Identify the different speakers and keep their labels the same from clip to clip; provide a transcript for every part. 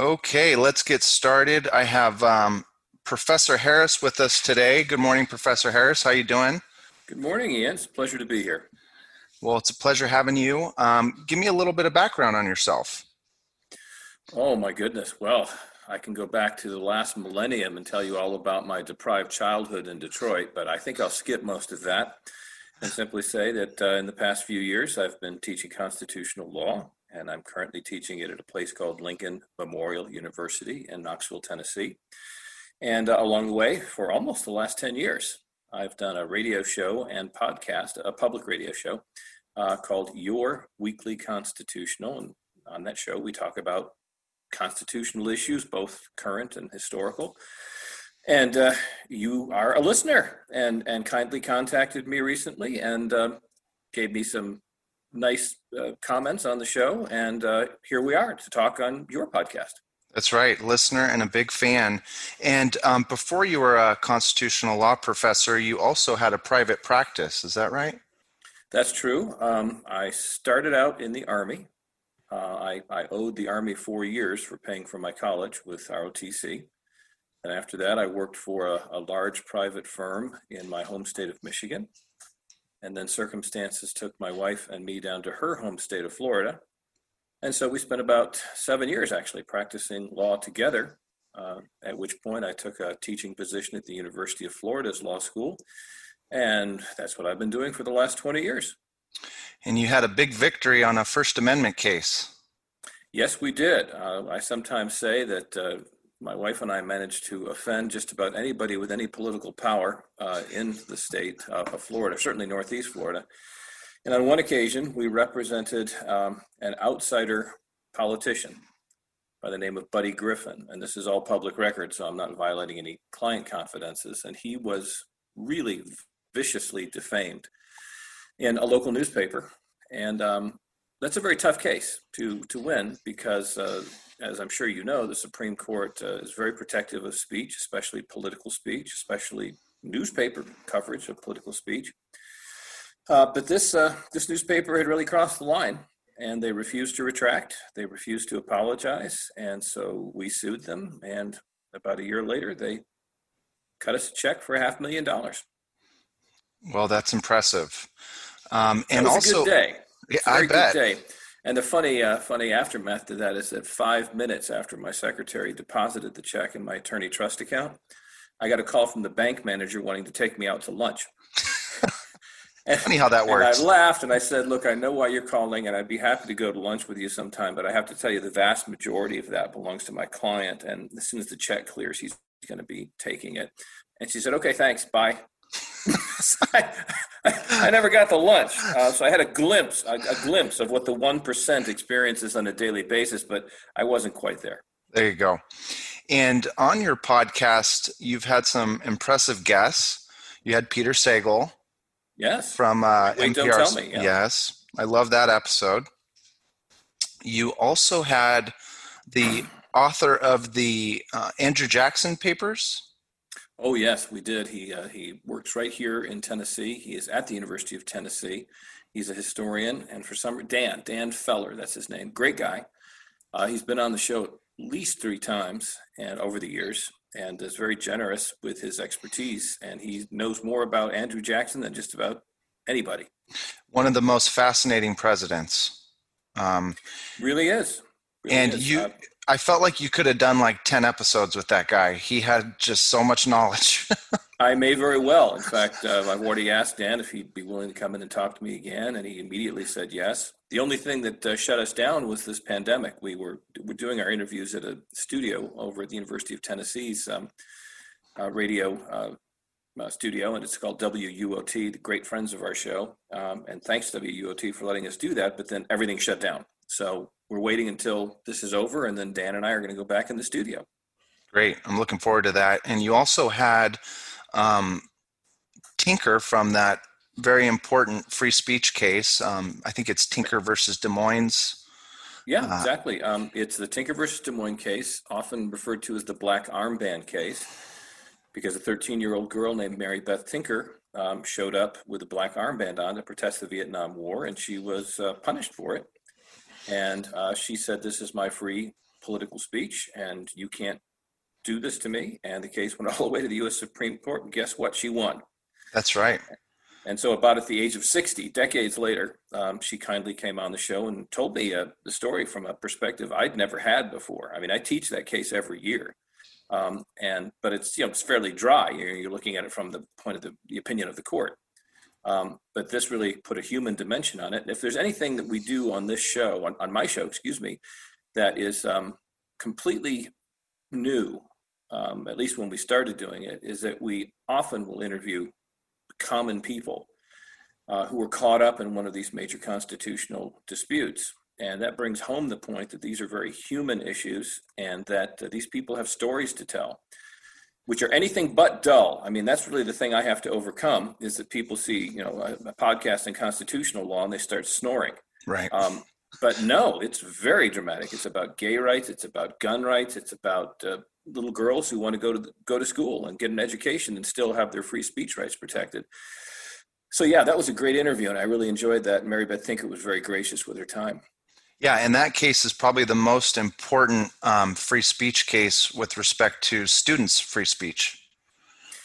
Speaker 1: Okay, let's get started. I have um, Professor Harris with us today. Good morning, Professor Harris. How you doing?
Speaker 2: Good morning, Ian. It's a pleasure to be here.
Speaker 1: Well, it's a pleasure having you. Um, give me a little bit of background on yourself.
Speaker 2: Oh my goodness. Well, I can go back to the last millennium and tell you all about my deprived childhood in Detroit, but I think I'll skip most of that and simply say that uh, in the past few years I've been teaching constitutional law and I'm currently teaching it at a place called Lincoln Memorial University in Knoxville, Tennessee. And uh, along the way, for almost the last 10 years, I've done a radio show and podcast, a public radio show uh, called Your Weekly Constitutional. And on that show, we talk about constitutional issues, both current and historical. And uh, you are a listener and, and kindly contacted me recently and uh, gave me some nice uh, comments on the show. And uh, here we are to talk on your podcast.
Speaker 1: That's right, listener and a big fan. And um, before you were a constitutional law professor, you also had a private practice. Is that right?
Speaker 2: That's true. Um, I started out in the Army. Uh, I, I owed the Army four years for paying for my college with ROTC. And after that, I worked for a, a large private firm in my home state of Michigan. And then circumstances took my wife and me down to her home state of Florida. And so we spent about seven years actually practicing law together, uh, at which point I took a teaching position at the University of Florida's law school. And that's what I've been doing for the last 20 years.
Speaker 1: And you had a big victory on a First Amendment case.
Speaker 2: Yes, we did. Uh, I sometimes say that uh, my wife and I managed to offend just about anybody with any political power uh, in the state of Florida, certainly Northeast Florida. And on one occasion, we represented um, an outsider politician by the name of Buddy Griffin. And this is all public record, so I'm not violating any client confidences. And he was really viciously defamed in a local newspaper. And um, that's a very tough case to, to win because uh, as I'm sure you know, the Supreme Court uh, is very protective of speech, especially political speech, especially newspaper coverage of political speech. Uh, but this uh, this newspaper had really crossed the line, and they refused to retract. They refused to apologize, and so we sued them. And about a year later, they cut us a check for a half million dollars.
Speaker 1: Well, that's impressive. Um, and also, a good
Speaker 2: day.
Speaker 1: Yeah, I bet.
Speaker 2: Day. And the funny, uh, funny aftermath to that is that five minutes after my secretary deposited the check in my attorney trust account, I got a call from the bank manager wanting to take me out to lunch.
Speaker 1: and, Funny how that works.
Speaker 2: I laughed and I said, "Look, I know why you're calling, and I'd be happy to go to lunch with you sometime. But I have to tell you, the vast majority of that belongs to my client, and as soon as the check clears, he's going to be taking it." And she said, "Okay, thanks, bye." I, I, never got the lunch, uh, so I had a glimpse, a, a glimpse of what the one percent experiences on a daily basis, but I wasn't quite there.
Speaker 1: There you go. And on your podcast, you've had some impressive guests. You had Peter Sagal.
Speaker 2: Yes.
Speaker 1: From uh,
Speaker 2: Wait,
Speaker 1: NPR.
Speaker 2: Don't tell me. Yeah.
Speaker 1: Yes, I love that episode. You also had the author of the uh, Andrew Jackson papers.
Speaker 2: Oh yes, we did. He uh, he works right here in Tennessee. He is at the University of Tennessee. He's a historian, and for some Dan Dan Feller, that's his name. Great guy. Uh, he's been on the show at least three times, and over the years, and is very generous with his expertise. And he knows more about Andrew Jackson than just about anybody.
Speaker 1: One of the most fascinating presidents. Um,
Speaker 2: really is. Really
Speaker 1: and
Speaker 2: is.
Speaker 1: you, uh, I felt like you could have done like 10 episodes with that guy. He had just so much knowledge.
Speaker 2: I may very well. In fact, uh, I've already asked Dan if he'd be willing to come in and talk to me again, and he immediately said yes. The only thing that uh, shut us down was this pandemic. We were, were doing our interviews at a studio over at the University of Tennessee's um, uh, radio uh, uh, studio, and it's called WUOT, the great friends of our show. Um, and thanks, WUOT, for letting us do that. But then everything shut down. So we're waiting until this is over, and then Dan and I are going to go back in the studio.
Speaker 1: Great. I'm looking forward to that. And you also had um, Tinker from that very important free speech case. Um, I think it's Tinker versus Des Moines.
Speaker 2: Yeah, uh, exactly. Um, it's the Tinker versus Des Moines case, often referred to as the black armband case, because a 13 year old girl named Mary Beth Tinker um, showed up with a black armband on to protest the Vietnam War, and she was uh, punished for it. And uh, she said, This is my free political speech, and you can't do this to me. And the case went all the way to the U.S. Supreme Court. And guess what? She won.
Speaker 1: That's right.
Speaker 2: And so, about at the age of 60, decades later, um, she kindly came on the show and told me uh, the story from a perspective I'd never had before. I mean, I teach that case every year, um, and but it's you know it's fairly dry. You're, you're looking at it from the point of the, the opinion of the court. Um, but this really put a human dimension on it. If there's anything that we do on this show, on, on my show, excuse me, that is um, completely new, um, at least when we started doing it, is that we often will interview common people uh, who were caught up in one of these major constitutional disputes. And that brings home the point that these are very human issues and that uh, these people have stories to tell, which are anything but dull. I mean, that's really the thing I have to overcome is that people see, you know, a, a podcast in constitutional law and they start snoring.
Speaker 1: Right.
Speaker 2: Um, but no, it's very dramatic. It's about gay rights. It's about gun rights. It's about uh, little girls who want to go to go to school and get an education and still have their free speech rights protected. So yeah, that was a great interview, and I really enjoyed that. Mary Beth Tinker was very gracious with her time.
Speaker 1: Yeah, and that case is probably the most important um, free speech case with respect to students' free speech.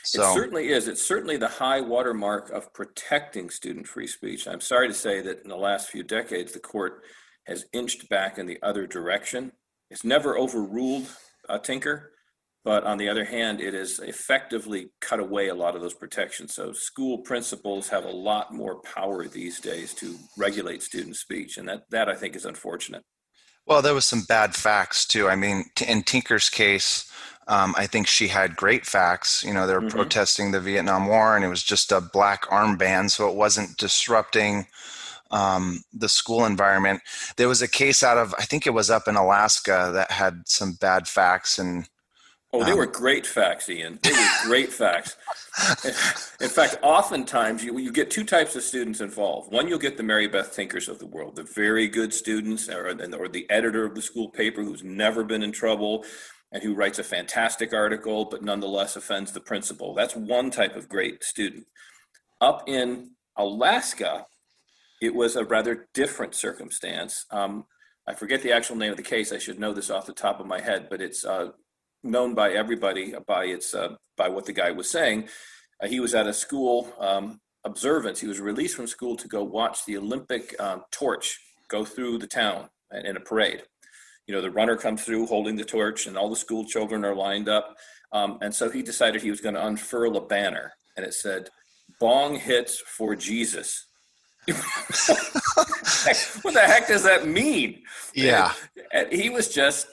Speaker 2: So. It certainly is. It's certainly the high watermark of protecting student free speech. I'm sorry to say that in the last few decades, the court has inched back in the other direction. It's never overruled a Tinker, but on the other hand, it has effectively cut away a lot of those protections. So school principals have a lot more power these days to regulate student speech, and that that I think is unfortunate.
Speaker 1: Well, there was some bad facts too. I mean, in Tinker's case, um, I think she had great facts. You know, they were mm-hmm. protesting the Vietnam War, and it was just a black armband, so it wasn't disrupting um, the school environment. There was a case out of, I think it was up in Alaska, that had some bad facts and
Speaker 2: Oh, they um, were great facts, Ian. They were great facts. In fact, oftentimes you, you get two types of students involved. One, you'll get the Mary Beth Tinkers of the world, the very good students, or, or the editor of the school paper who's never been in trouble and who writes a fantastic article, but nonetheless offends the principal. That's one type of great student. Up in Alaska, it was a rather different circumstance. Um, I forget the actual name of the case. I should know this off the top of my head, but it's uh, known by everybody by its uh, by what the guy was saying. Uh, he was at a school um, observance. He was released from school to go watch the Olympic um, torch go through the town in a parade. You know, the runner comes through holding the torch, and all the school children are lined up. Um, and so he decided he was going to unfurl a banner, and it said, "Bong hits for Jesus." what the heck does that mean?
Speaker 1: Yeah,
Speaker 2: and he was just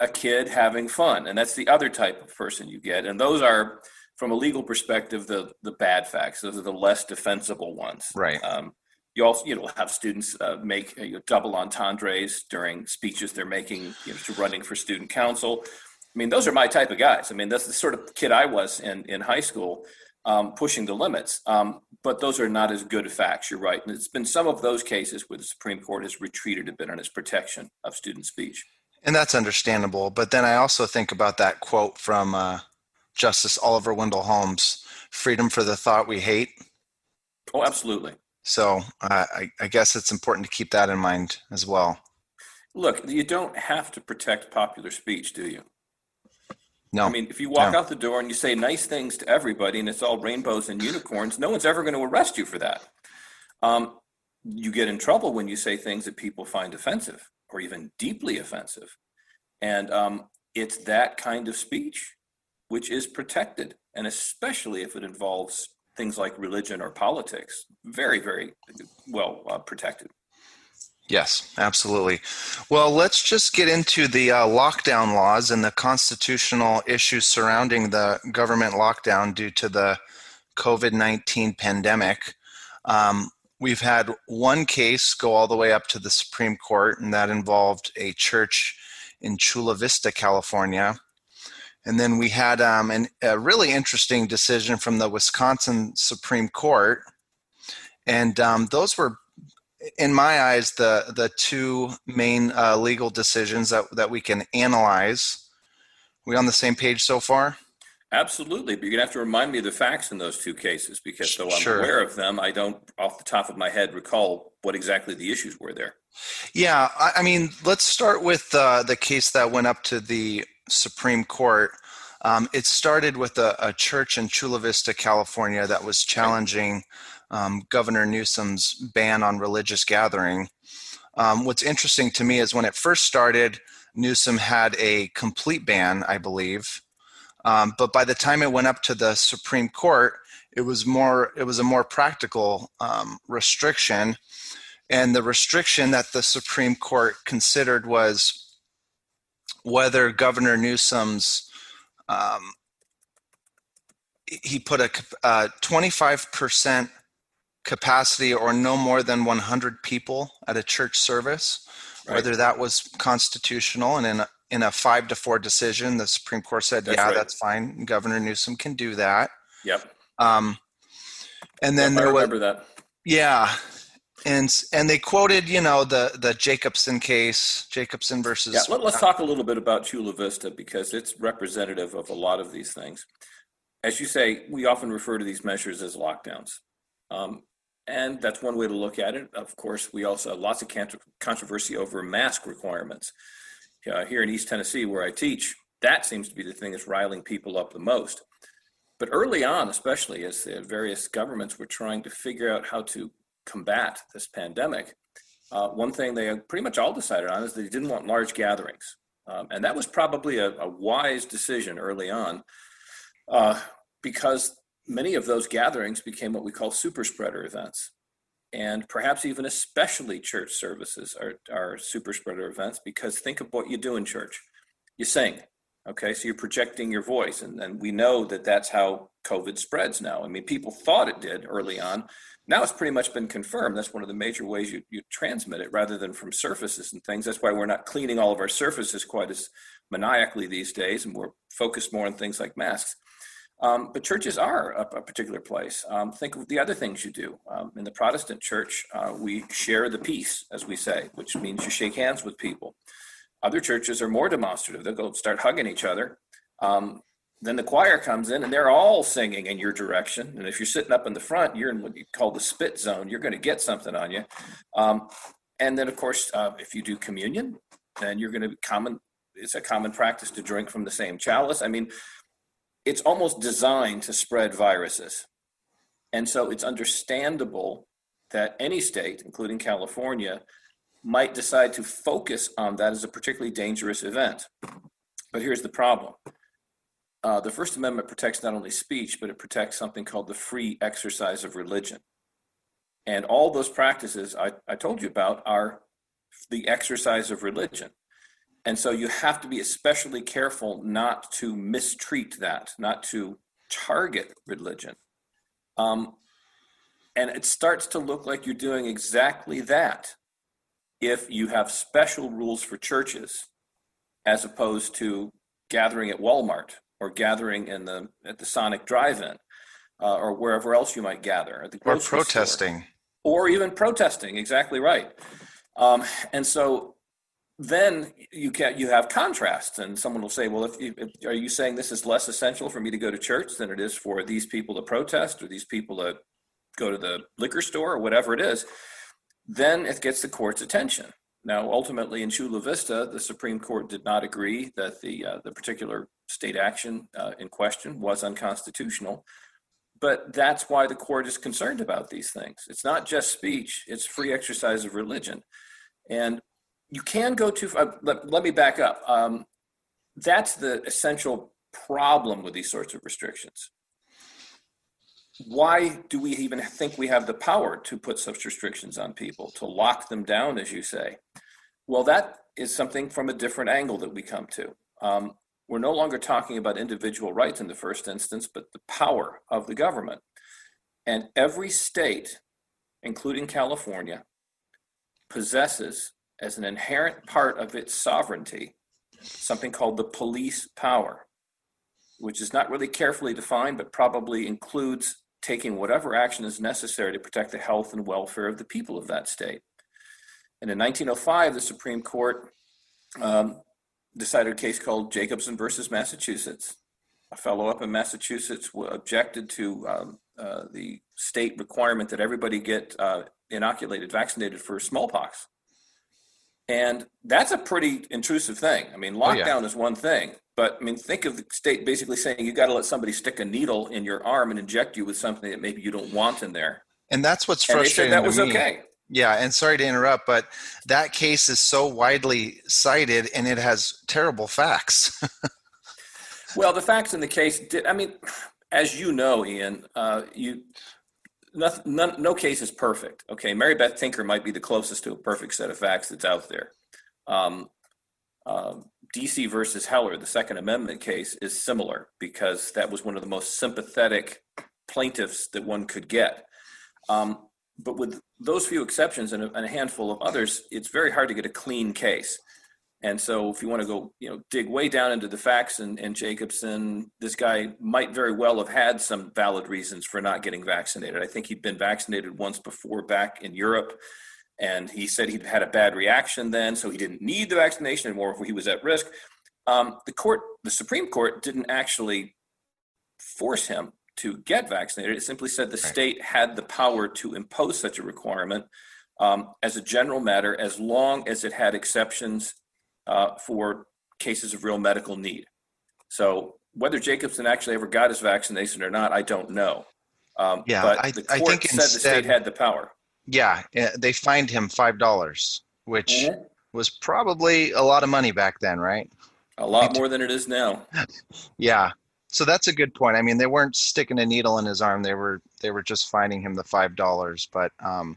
Speaker 2: a kid having fun, and that's the other type of person you get, and those are, from a legal perspective, the the bad facts. Those are the less defensible ones.
Speaker 1: Right.
Speaker 2: Um, you also you know have students uh, make uh, you know, double entendres during speeches they're making you know, to running for student council. I mean, those are my type of guys. I mean, that's the sort of kid I was in in high school, um, pushing the limits. Um, but those are not as good facts. You're right, and it's been some of those cases where the Supreme Court has retreated a bit on its protection of student speech.
Speaker 1: And that's understandable. But then I also think about that quote from uh, Justice Oliver Wendell Holmes freedom for the thought we hate.
Speaker 2: Oh, absolutely.
Speaker 1: So uh, I, I guess it's important to keep that in mind as well.
Speaker 2: Look, you don't have to protect popular speech, do you?
Speaker 1: No.
Speaker 2: I mean, if you walk no. out the door and you say nice things to everybody and it's all rainbows and unicorns, no one's ever going to arrest you for that. Um, you get in trouble when you say things that people find offensive or even deeply offensive. And um, it's that kind of speech which is protected, and especially if it involves things like religion or politics, very, very well uh, protected.
Speaker 1: Yes, absolutely. Well, let's just get into the uh, lockdown laws and the constitutional issues surrounding the government lockdown due to the COVID 19 pandemic. Um, we've had one case go all the way up to the Supreme Court, and that involved a church in Chula Vista, California. And then we had um, an, a really interesting decision from the Wisconsin Supreme Court. And um, those were, in my eyes, the, the two main uh, legal decisions that, that we can analyze. We on the same page so far?
Speaker 2: Absolutely, but you're gonna have to remind me of the facts in those two cases because though I'm
Speaker 1: Sure.
Speaker 2: aware of them, I don't, off the top of my head, recall what exactly the issues were there.
Speaker 1: Yeah, I, I mean, let's start with uh, the case that went up to the Supreme Court. Um, it started with a, a church in Chula Vista, California, that was challenging um, Governor Newsom's ban on religious gathering. Um, what's interesting to me is when it first started, Newsom had a complete ban, I believe. Um, but by the time it went up to the Supreme Court, it was more it was a more practical um, restriction, and the restriction that the Supreme Court considered was whether Governor Newsom's um, he put a uh, 25% capacity or no more than 100 people at a church service
Speaker 2: Right.
Speaker 1: whether that was constitutional and in in a five to four decision the supreme court said
Speaker 2: That's
Speaker 1: yeah
Speaker 2: right.
Speaker 1: that's fine governor newsom can do that
Speaker 2: Yep.
Speaker 1: um, and then
Speaker 2: Yep, I
Speaker 1: there was
Speaker 2: that.
Speaker 1: yeah and and they quoted you know the the jacobson case jacobson versus
Speaker 2: Yeah, let, us talk a little bit about Chula Vista because it's representative of a lot of these things. As you say, we often refer to these measures as lockdowns. Um, and that's one way to look at it. Of course, we also have lots of contro- controversy over mask requirements. Uh, here in East Tennessee, where I teach, that seems to be the thing that's riling people up the most. But early on, especially as the various governments were trying to figure out how to combat this pandemic, uh, one thing they pretty much all decided on is they didn't want large gatherings. Um, and that was probably a, a wise decision early on uh, because many of those gatherings became what we call super spreader events. And perhaps even especially church services are, are super spreader events because think of what you do in church. You sing, okay? So you're projecting your voice. And, and we know that that's how COVID spreads now. I mean, people thought it did early on. Now it's pretty much been confirmed. That's one of the major ways you, you transmit it rather than from surfaces and things. That's why we're not cleaning all of our surfaces quite as maniacally these days, and we're focused more on things like masks. Um, but churches are a, a particular place. Um, think of the other things you do. Um, in the Protestant church, uh, we share the peace, as we say, which means you shake hands with people. Other churches are more demonstrative. They'll go start hugging each other. Um, then the choir comes in and they're all singing in your direction. And if you're sitting up in the front, you're in what you call the spit zone. You're going to get something on you. Um, and then, of course, uh, if you do communion, then you're going to common. It's a common practice to drink from the same chalice. I mean, it's almost designed to spread viruses. And so it's understandable that any state, including California, might decide to focus on that as a particularly dangerous event. But here's the problem. Uh, the First Amendment protects not only speech, but it protects something called the free exercise of religion. And all those practices I, I told you about are the exercise of religion. And so you have to be especially careful not to mistreat that, not to target religion. Um, and it starts to look like you're doing exactly that if you have special rules for churches as opposed to gathering at Walmart or gathering in the at the Sonic Drive-In uh, or wherever else you might gather at the
Speaker 1: or
Speaker 2: grocery store
Speaker 1: protesting
Speaker 2: or even protesting. Exactly right. Um, and so then you can you have contrast, and someone will say, "Well, if, you, if are you saying this is less essential for me to go to church than it is for these people to protest or these people to go to the liquor store or whatever it is?" Then it gets the court's attention. Now, ultimately, in Chula Vista, the Supreme Court did not agree that the uh, the particular state action uh, in question was unconstitutional but that's why the court is concerned about these things. It's not just speech, it's free exercise of religion. And you can go too far. Let, let me back up. Um, that's the essential problem with these sorts of restrictions. Why do we even think we have the power to put such restrictions on people, to lock them down, as you say? Well, that is something from a different angle that we come to. Um, we're no longer talking about individual rights in the first instance, but the power of the government. And every state, including California, possesses as an inherent part of its sovereignty something called the police power, which is not really carefully defined, but probably includes taking whatever action is necessary to protect the health and welfare of the people of that state. And in 1905, the Supreme Court um, decided a case called Jacobson versus Massachusetts. a fellow up in Massachusetts objected to um, uh, the state requirement that everybody get uh, inoculated, vaccinated for smallpox. And that's a pretty intrusive thing. I mean, lockdown oh, yeah. is one thing, but I mean, think of the state basically saying you got to let somebody stick a needle in your arm and inject you with something that maybe you don't want in there.
Speaker 1: And that's what's frustrating.
Speaker 2: that was me. okay.
Speaker 1: Yeah, and sorry to interrupt, but that case is so widely cited and it has terrible facts.
Speaker 2: well, the facts in the case did. I mean, as you know, Ian, uh, you nothing, none, no case is perfect. Okay, Mary Beth Tinker might be the closest to a perfect set of facts that's out there. Um, uh, um, DC versus Heller, the Second Amendment case, is similar because that was one of the most sympathetic plaintiffs that one could get. Um, but with those few exceptions and a, and a, handful of others, it's very hard to get a clean case. And so, if you want to go, you know, dig way down into the facts and, and Jacobson, this guy might very well have had some valid reasons for not getting vaccinated. I think he'd been vaccinated once before back in Europe, and he said he'd had a bad reaction then, so he didn't need the vaccination anymore. He was at risk. Um, the court, the Supreme Court, didn't actually force him to get vaccinated. It simply said the state had the power to impose such a requirement um, as a general matter, as long as it had exceptions uh, for cases of real medical need. So whether Jacobson actually ever got his vaccination or not, I don't know. Um,
Speaker 1: yeah,
Speaker 2: but
Speaker 1: I,
Speaker 2: the court
Speaker 1: I think
Speaker 2: said instead, the state had the power.
Speaker 1: Yeah, eh, they fined him five dollars, which mm-hmm. was probably a lot of money back then, right?
Speaker 2: A lot more than it is now.
Speaker 1: yeah, so that's a good point. I mean, they weren't sticking a needle in his arm; they were they were just fining him the five dollars. But um,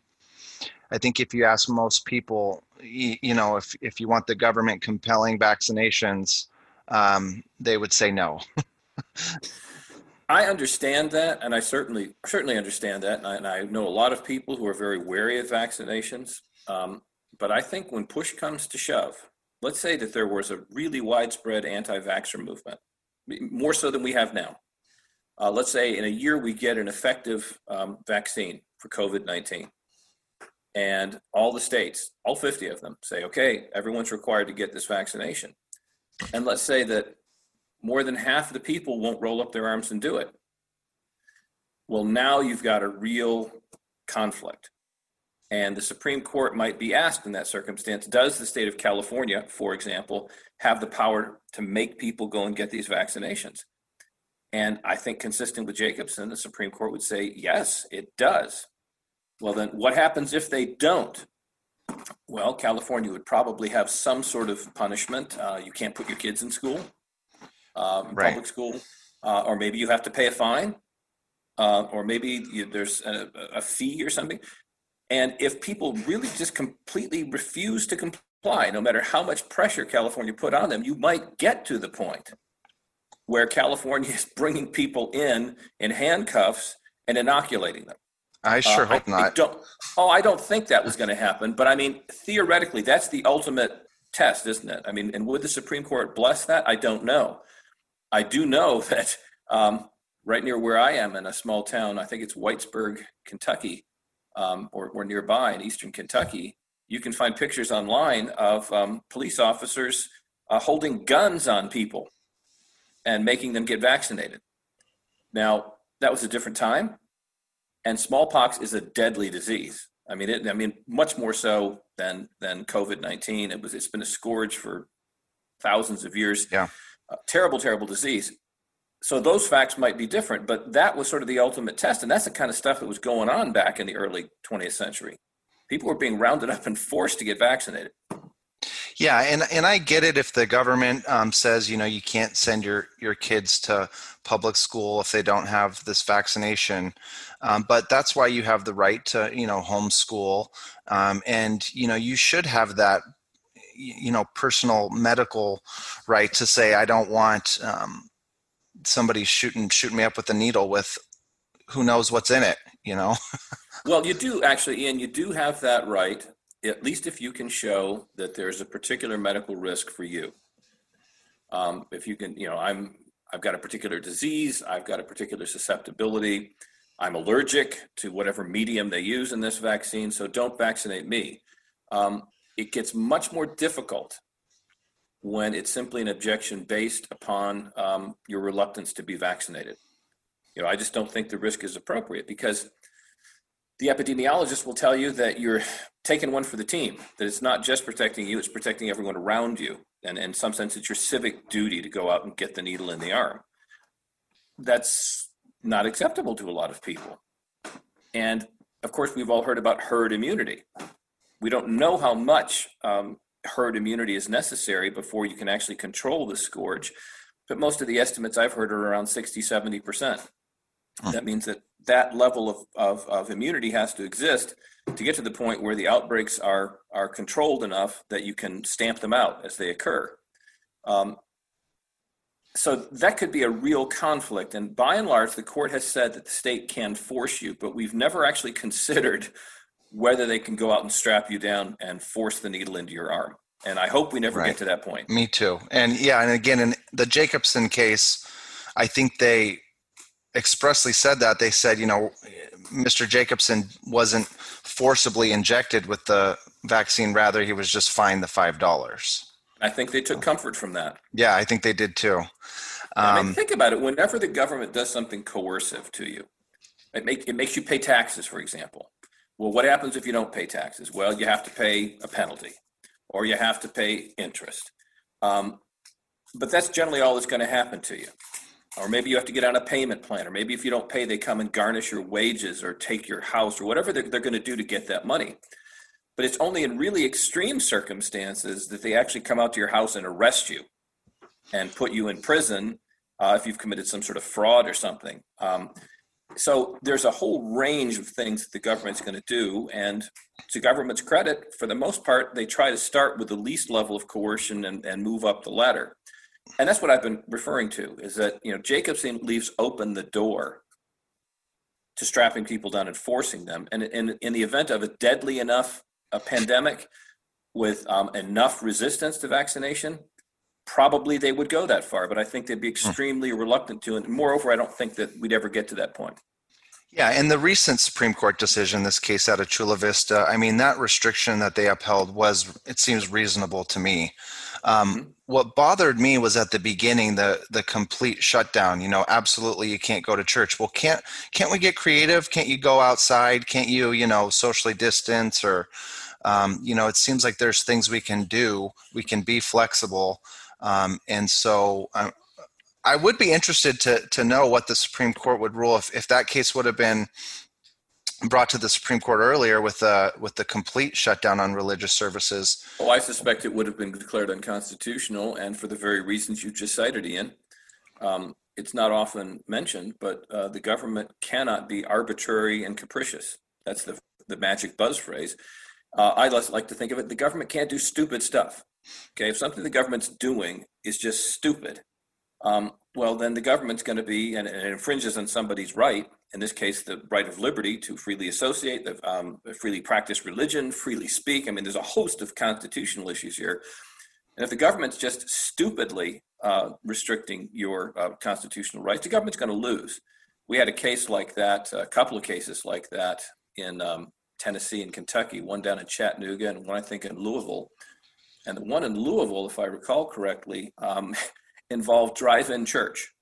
Speaker 1: I think if you ask most people, you, know, if if you want the government compelling vaccinations, um, they would say no.
Speaker 2: I understand that, and I certainly certainly understand that, and I, and I, know a lot of people who are very wary of vaccinations. Um, but I think when push comes to shove, let's say that there was a really widespread anti-vaxxer movement more so than we have now. Uh, let's say in a year we get an effective um, vaccine for COVID 19. And all the states, all 50 of them, say, okay, everyone's required to get this vaccination. And let's say that more than half of the people won't roll up their arms and do it. Well, now you've got a real conflict. And the Supreme Court might be asked in that circumstance Does the state of California, for example, have the power to make people go and get these vaccinations? And I think, consistent with Jacobson, the Supreme Court would say, yes, it does. Well, then what happens if they don't? Well, California would probably have some sort of punishment. Uh, you can't put your kids in school, uh, right. public school, uh, or maybe you have to pay a fine, uh, or maybe you, there's a, a, fee or something. And if people really just completely refuse to comply, no matter how much pressure California put on them, you might get to the point where California is bringing people in in handcuffs and inoculating them.
Speaker 1: I sure uh, hope I, not.
Speaker 2: I don't, oh, I don't think that was going to happen. But I mean, theoretically, that's the ultimate test, isn't it? I mean, and would the Supreme Court bless that? I don't know. I do know that um, right near where I am in a small town, I think it's Whitesburg, Kentucky, um, or, or, nearby in eastern Kentucky, you can find pictures online of um, police officers uh, holding guns on people and making them get vaccinated. Now, that was a different time, and smallpox is a deadly disease. I mean, it, I mean, much more so than than COVID nineteen. It was. It's been a scourge for thousands of years.
Speaker 1: Yeah,
Speaker 2: uh, terrible, terrible disease so those facts might be different, but that was sort of the ultimate test. And that's the kind of stuff that was going on back in the early 20th century. People were being rounded up and forced to get vaccinated.
Speaker 1: Yeah, and and I get it if the government um, says you know you can't send your your kids to public school if they don't have this vaccination, um, but that's why you have the right to you know homeschool, um, and you know you should have that you know personal medical right to say I don't want um, somebody shooting shooting me up with a needle with who knows what's in it, you know?
Speaker 2: well, you do actually, Ian, you do have that right, at least if you can show that there's a particular medical risk for you. Um, if you can, you know, I'm I've got a particular disease, I've got a particular susceptibility, I'm allergic to whatever medium they use in this vaccine, so don't vaccinate me. Um, it gets much more difficult when it's simply an objection based upon um, your reluctance to be vaccinated. You know, I just don't think the risk is appropriate because the epidemiologist will tell you that you're taking one for the team, that it's not just protecting you, it's protecting everyone around you. And in some sense, it's your civic duty to go out and get the needle in the arm. That's not acceptable to a lot of people. And of course, we've all heard about herd immunity. We don't know how much um, herd immunity is necessary before you can actually control the scourge, but most of the estimates I've heard are around 60, 70%. Hmm. That means that that level of, of, of immunity has to exist to get to the point where the outbreaks are, are controlled enough that you can stamp them out as they occur. Um, so that could be a real conflict. And by and large, the court has said that the state can force you, but we've never actually considered whether they can go out and strap you down and force the needle into your arm. And I hope we never right. get to that point.
Speaker 1: Me too. And yeah, and again, in the Jacobson case, I think they expressly said that. They said, you know, Mr. Jacobson wasn't forcibly injected with the vaccine, rather, he was just fined the $5.
Speaker 2: I think they took comfort from that.
Speaker 1: Yeah, I think they did too. Um,
Speaker 2: I mean, um, think about it. Whenever the government does something coercive to you, it, make, it makes you pay taxes, for example. Well, what happens if you don't pay taxes? Well, you have to pay a penalty or you have to pay interest. Um, but that's generally all that's going to happen to you. Or maybe you have to get on a payment plan, or maybe if you don't pay, they come and garnish your wages or take your house or whatever they're, they're going to do to get that money. But it's only in really extreme circumstances that they actually come out to your house and arrest you and put you in prison uh, if you've committed some sort of fraud or something. Um, so there's a whole range of things that the government's going to do and to government's credit for the most part they try to start with the least level of coercion and, and move up the ladder and that's what i've been referring to is that you know jacobson leaves open the door to strapping people down and forcing them and in, in the event of a deadly enough a pandemic with um, enough resistance to vaccination probably they would go that far, but I think they'd be hmm. extremely reluctant to. And moreover, I don't think that we'd ever get to that point.
Speaker 1: Yeah, and the recent Supreme Court decision, this case out of Chula Vista, I mean, that restriction that they upheld was, it seems reasonable to me. Um, mm-hmm. What bothered me was at the beginning the the complete shutdown. You know, absolutely, you can't go to church. Well, can't can't we get creative? Can't you go outside? Can't you, you know, socially distance? Or, um, you know, it seems like there's things we can do. We can be flexible. Um, and so um, I would be interested to, to know what the Supreme Court would rule if, if that case would have been brought to the Supreme Court earlier with the with the complete shutdown on religious services.
Speaker 2: Well, I suspect it would have been declared unconstitutional, and for the very reasons you just cited, Ian. Um, it's not often mentioned, but uh, the government cannot be arbitrary and capricious. That's the the magic buzz phrase. Uh, I less like to think of it: the government can't do stupid stuff. Okay, if something the government's doing is just stupid, um, well, then the government's going to be, and, and, it infringes on somebody's right, in this case, the right of liberty to freely associate, um, freely practice religion, freely speak. I mean, there's a host of constitutional issues here. And if the government's just stupidly uh, restricting your uh, constitutional rights, the government's going to lose. We had a case like that, a couple of cases like that in um, Tennessee and Kentucky, one down in Chattanooga and one I think in Louisville, and the one in Louisville, if I recall correctly, um, involved drive-in church.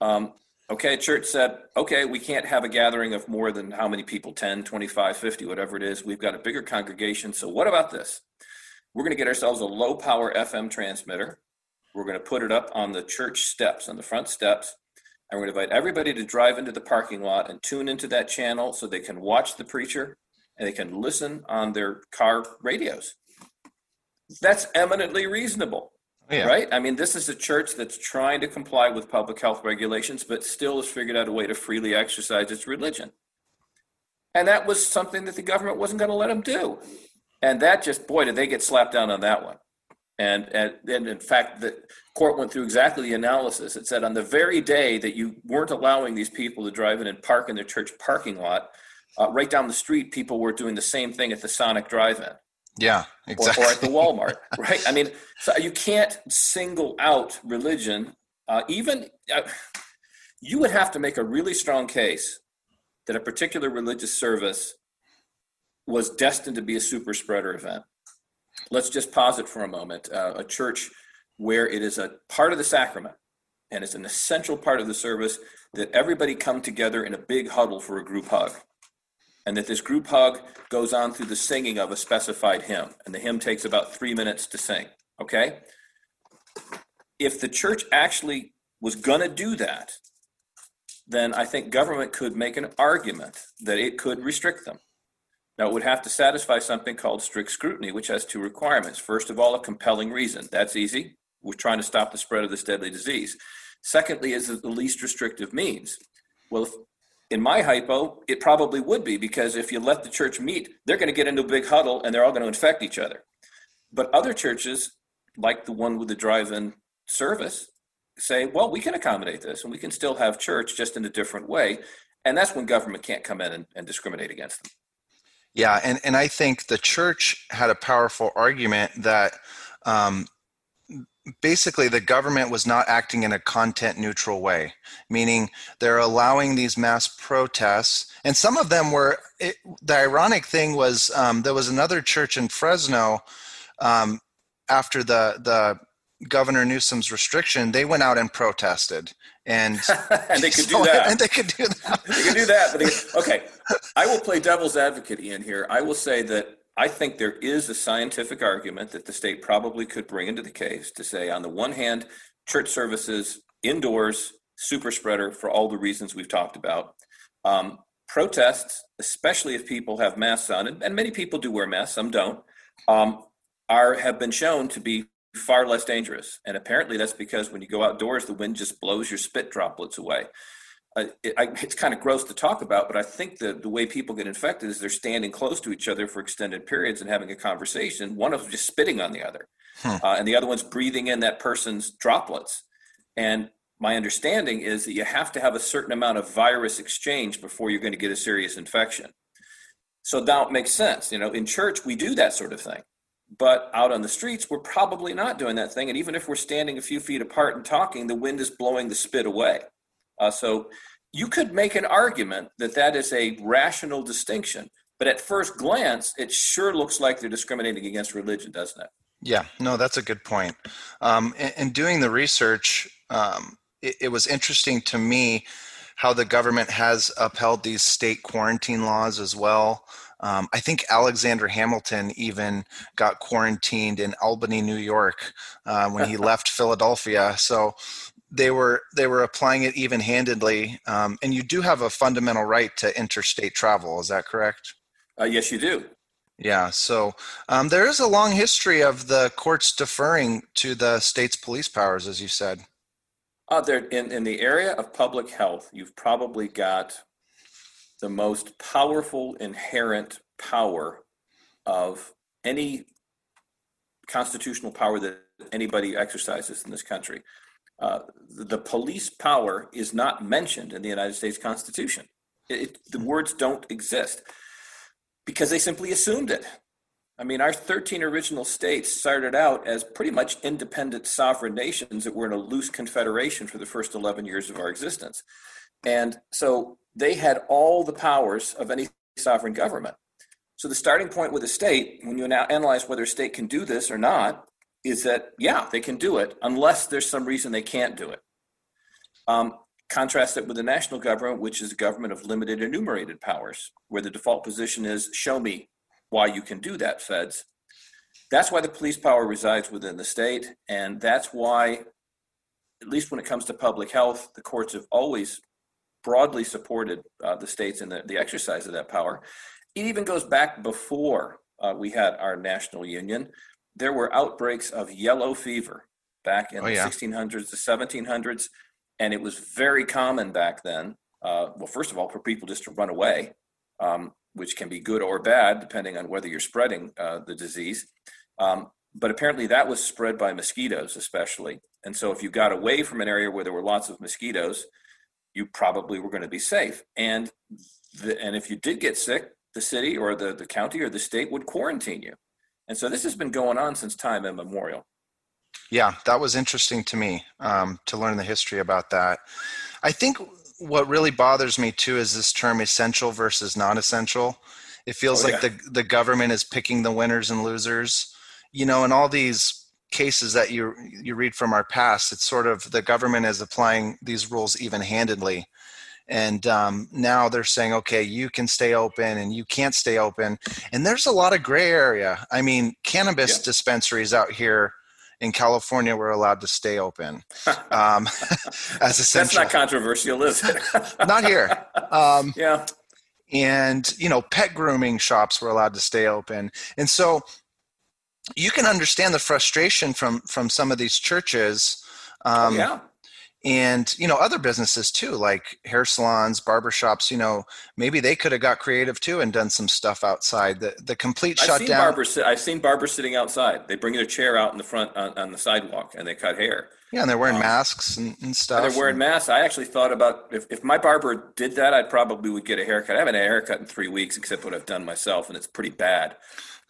Speaker 2: Um, okay, church said, okay, we can't have a gathering of more than how many people, 10, 25, 50, whatever it is. We've got a bigger congregation. So what about this? We're going to get ourselves a low power FM transmitter. We're going to put it up on the church steps, on the front steps. And we're going to invite everybody to drive into the parking lot and tune into that channel so they can watch the preacher and they can listen on their car radios that's eminently reasonable. Yeah. Right? I mean, this is a church that's trying to comply with public health regulations, but still has figured out a way to freely exercise its religion. And that was something that the government wasn't going to let them do. And that just, boy, did they get slapped down on that one. And, and, and in fact, the court went through exactly the analysis. It said on the very day that you weren't allowing these people to drive in and park in their church parking lot, uh, right down the street, people were doing the same thing at the Sonic Drive In.
Speaker 1: Yeah, exactly.
Speaker 2: Or, or, at the Walmart, right? I mean, so you can't single out religion. Uh, even uh, you would have to make a really strong case that a particular religious service was destined to be a super spreader event. let's just pause it for a moment. Uh, a church where it is a part of the sacrament and it's an essential part of the service that everybody come together in a big huddle for a group hug. And that this group hug goes on through the singing of a specified hymn. And the hymn takes about three minutes to sing. Okay? If the church actually was going to do that, then I think government could make an argument that it could restrict them. Now, it would have to satisfy something called strict scrutiny, which has two requirements. First of all, a compelling reason. That's easy. We're trying to stop the spread of this deadly disease. Secondly, is the least restrictive means. Well, in my hypo, it probably would be because if you let the church meet, they're going to get into a big huddle and they're all going to infect each other. But other churches, like the one with the drive in service, say, well, we can accommodate this and we can still have church just in a different way. And that's when government can't come in and, and discriminate against them.
Speaker 1: Yeah, and, and I think the church had a powerful argument that um, basically the government was not acting in a content neutral way meaning they're allowing these mass protests and some of them were it, the ironic thing was um, there was another church in fresno um, after the the governor newsom's restriction they went out and protested and
Speaker 2: and they could so, do that.
Speaker 1: and they could do that.
Speaker 2: They could do that but okay. I will play devil's advocate ian here. I will say that I think there is a scientific argument that the state probably could bring into the case to say, on the one hand, church services indoors, super spreader for all the reasons we've talked about. Um, protests, especially if people have masks on, and, and, many people do wear masks, some don't, um, are have been shown to be far less dangerous. And apparently, that's because when you go outdoors, the wind just blows your spit droplets away it, I, it's kind of gross to talk about, but I think the, the way people get infected is they're standing close to each other for extended periods and having a conversation. One of them just spitting on the other, huh. uh, and the other one's breathing in that person's droplets. And my understanding is that you have to have a certain amount of virus exchange before you're going to get a serious infection. So now it makes sense. You know, in church, we do that sort of thing. But out on the streets, we're probably not doing that thing. And even if we're standing a few feet apart and talking, the wind is blowing the spit away. Uh, so you could make an argument that that is a rational distinction, but at first glance, it sure looks like they're discriminating against religion, doesn't it?
Speaker 1: Yeah, no, that's a good point. Um, in, in, doing the research, um, it, it was interesting to me how the government has upheld these state quarantine laws as well. Um, I think Alexander Hamilton even got quarantined in Albany, New York, uh, when he left Philadelphia. So they were they were applying it even handedly um, and you do have a fundamental right to interstate travel is that correct?
Speaker 2: Uh, yes you do.
Speaker 1: Yeah so um, there is a long history of the courts deferring to the state's police powers as you said.
Speaker 2: Uh, there in, in the area of public health you've probably got the most powerful inherent power of any constitutional power that anybody exercises in this country uh, the police power is not mentioned in the United States Constitution. It, the words don't exist because they simply assumed it. I mean, our 13 original states started out as pretty much independent sovereign nations that were in a loose confederation for the first 11 years of our existence. And so they had all the powers of any sovereign government. So the starting point with a state, when you now analyze whether a state can do this or not, is that yeah they can do it unless there's some reason they can't do it. Um, contrast it with the national government which is a government of limited enumerated powers where the default position is show me why you can do that feds. That's why the police power resides within the state and that's why at least when it comes to public health the courts have always broadly supported uh, the states in the, the exercise of that power. It even goes back before uh, we had our national union there were outbreaks of yellow fever back in oh, yeah. the 1600s, the 1700s, and it was very common back then. Uh, well, first of all, for people just to run away, um, which can be good or bad depending on whether you're spreading uh, the disease. Um, but apparently, that was spread by mosquitoes, especially. And so, if you got away from an area where there were lots of mosquitoes, you probably were going to be safe. And the, and if you did get sick, the city or the, the county or the state would quarantine you. And so this has been going on since time immemorial.
Speaker 1: Yeah, that was interesting to me um, to learn the history about that. I think what really bothers me too is this term essential versus non essential. It feels oh, like yeah. the, the government is picking the winners and losers. you know, in all these cases that you you read from our past, it's sort of the government is applying these rules even-handedly, and um, now they're saying, okay, you can stay open and you can't stay open, and there's a lot of gray area. I mean, cannabis
Speaker 2: Yeah.
Speaker 1: dispensaries out here in California were allowed to stay open um, as
Speaker 2: That's
Speaker 1: essential.
Speaker 2: not controversial, is it?
Speaker 1: not here. Um,
Speaker 2: yeah.
Speaker 1: and you know pet grooming shops were allowed to stay open and so you can understand the frustration from from some of these churches
Speaker 2: Oh,
Speaker 1: um,
Speaker 2: yeah.
Speaker 1: And you know other businesses too like hair salons barbershops you know maybe they could have got creative too and done some stuff outside the the complete
Speaker 2: I've seen barbers. I've seen barbers sitting outside. They bring their chair out in the front on, on the sidewalk and they cut hair.
Speaker 1: yeah and they're wearing
Speaker 2: um,
Speaker 1: masks and, and stuff
Speaker 2: And they're wearing masks. I actually thought about if, if my barber did that, I'd probably would get a haircut. I haven't had a haircut in three weeks, except what I've done myself, and it's pretty bad.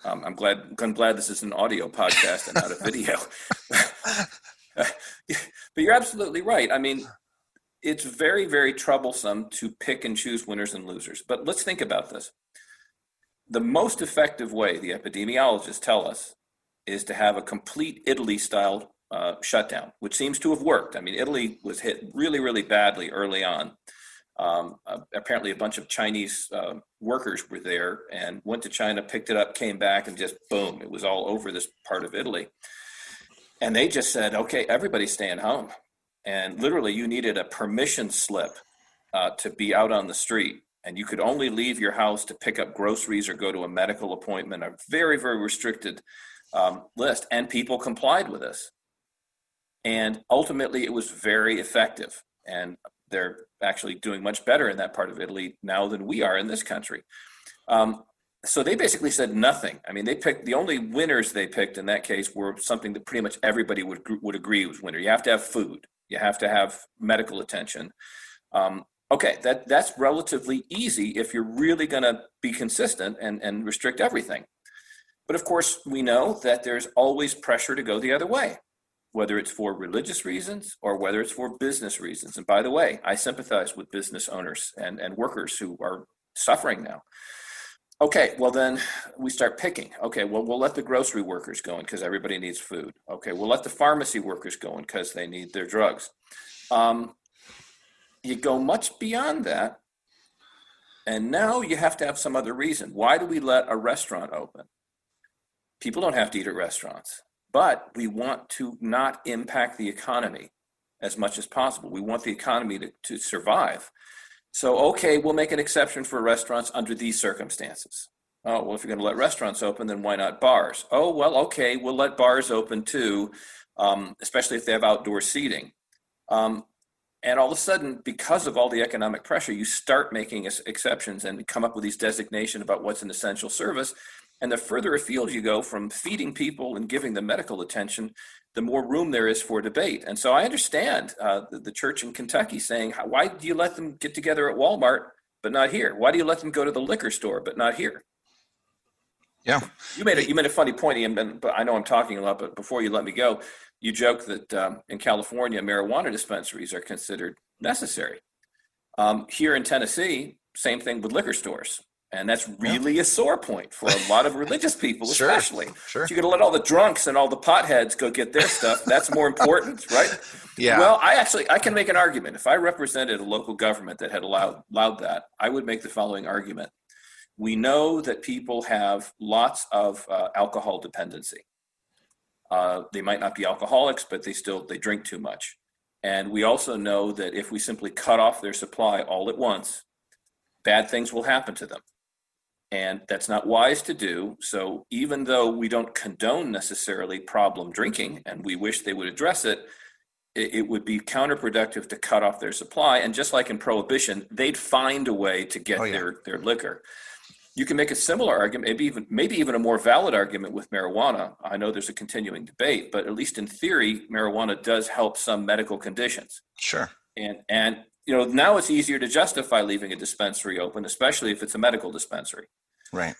Speaker 2: Um, I'm glad. I'm glad this is an audio podcast and not a video. but you're absolutely right. I mean, it's very, very troublesome to pick and choose winners and losers. But let's think about this. The most effective way, the epidemiologists tell us, is to have a complete Italy style uh, shutdown, which seems to have worked. I mean, Italy was hit really, really badly early on. Um, uh, apparently, a bunch of Chinese uh, workers were there and went to China, picked it up, came back, and just boom, it was all over this part of Italy. And they just said, okay, everybody's staying home. And literally, you needed a permission slip uh, to be out on the street. And you could only leave your house to pick up groceries or go to a medical appointment, a very, very restricted um, list. And people complied with this. And ultimately, it was very effective. And they're actually doing much better in that part of Italy now than we are in this country. Um, so they basically said nothing. I mean, they picked the only winners they picked in that case were something that pretty much everybody would would agree was winner. You have to have food. You have to have medical attention. Um, okay, that that's relatively easy if you're really going to be consistent and and restrict everything. But of course, we know that there's always pressure to go the other way, whether it's for religious reasons or whether it's for business reasons. And by the way, I sympathize with business owners and, and workers who are suffering now. Okay, well, then we start picking. Okay, well, we'll let the grocery workers go in because everybody needs food. Okay, we'll let the pharmacy workers go in because they need their drugs. Um, you go much beyond that. And now you have to have some other reason. Why do we let a restaurant open? People don't have to eat at restaurants, but we want to not impact the economy as much as possible. We want the economy to, to survive. So, okay, we'll make an exception for restaurants under these circumstances. Oh, well, if you're going to let restaurants open, then why not bars? Oh, well, okay, we'll let bars open too, um, especially if they have outdoor seating. Um, and all of a sudden, because of all the economic pressure, you start making exceptions and come up with these designation about what's an essential service. And the further afield you go from feeding people and giving them medical attention, the more room there is for debate. And so I understand uh, the, the church in Kentucky saying, why do you let them get together at Walmart, but not here? Why do you let them go to the liquor store, but not here?
Speaker 1: Yeah.
Speaker 2: You made a, you made a funny point, Ian, and- but I know I'm talking a lot, but before you let me go, you joked that um, in California, marijuana dispensaries are considered necessary. Um, here in Tennessee, same thing with liquor stores. And that's really a sore point for a lot of religious people,
Speaker 1: Sure.
Speaker 2: especially.
Speaker 1: Sure.
Speaker 2: You're going to let all the drunks and all the potheads go get their stuff. That's more important, right?
Speaker 1: Yeah.
Speaker 2: Well, I actually I can make an argument. If I represented a local government that had allowed allowed that, I would make the following argument. We know that people have lots of uh, alcohol dependency. Uh, they might not be alcoholics, but they still they drink too much. And we also know that if we simply cut off their supply all at once, bad things will happen to them. And that's not wise to do. So even though we don't condone necessarily problem drinking, and we wish they would address it, it, would be counterproductive to cut off their supply. And just like in prohibition, they'd find a way to get
Speaker 1: Oh, yeah.
Speaker 2: their, their liquor. You can make a similar argument, maybe even maybe even a more valid argument with marijuana. I know there's a continuing debate, but at least in theory, marijuana does help some medical conditions.
Speaker 1: Sure.
Speaker 2: And and you know now it's easier to justify leaving a dispensary open, especially if it's a medical dispensary.
Speaker 1: Right.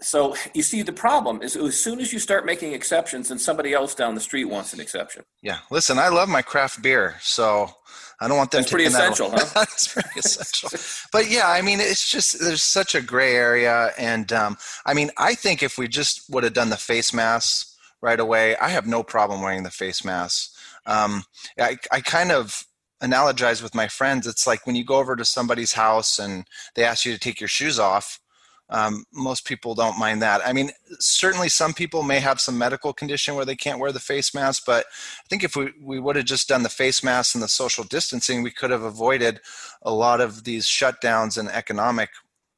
Speaker 2: So you see, the problem is as soon as you start making exceptions, then somebody else down the street wants an exception.
Speaker 1: Yeah. Listen, I love my craft beer, so I don't want them
Speaker 2: That's pretty
Speaker 1: taking that
Speaker 2: essential, huh?
Speaker 1: That's pretty essential. But yeah, I mean, it's just there's such a gray area, and um, I mean, I think if we just would have done the face masks right away. I have no problem wearing the face mask. Um, I, I kind of analogize with my friends. It's like when you go over to somebody's house and they ask you to take your shoes off. Um, most people don't mind that. I mean, certainly some people may have some medical condition where they can't wear the face mask, but I think if we, we would have just done the face mask and the social distancing, we could have avoided a lot of these shutdowns and economic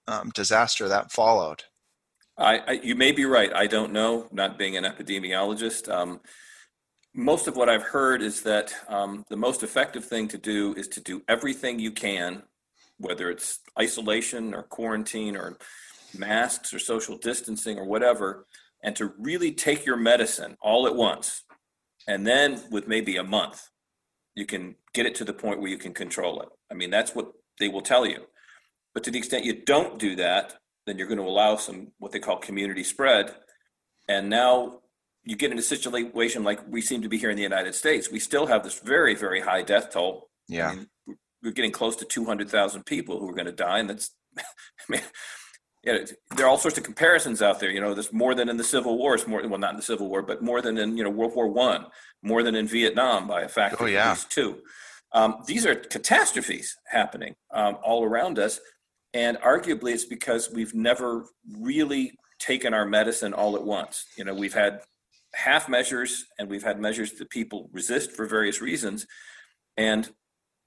Speaker 1: um, disaster that followed.
Speaker 2: I, I, you may be right. I don't know, not being an epidemiologist. Um, most of what I've heard is that um, the most effective thing to do is to do everything you can, whether it's isolation or quarantine or masks or social distancing or whatever, and to really take your medicine all at once. And then, with maybe a month, you can get it to the point where you can control it. I mean, that's what they will tell you. But to the extent you don't do that, then you're going to allow some what they call community spread. And now you get in a situation like we seem to be here in the United States. We still have this very, very high death toll.
Speaker 1: Yeah.
Speaker 2: I mean, we're getting close to 200,000 people who are going to die. And that's, I mean, you know, there are all sorts of comparisons out there. You know, there's more than in the Civil War. It's more, well, not in the Civil War, but more than in, you know, World War One, more than in Vietnam by a factor
Speaker 1: oh, yeah.
Speaker 2: of at least two. Um, these are catastrophes happening um, all around us. And arguably, it's because we've never really taken our medicine all at once. You know, we've had half measures and we've had measures that people resist for various reasons. And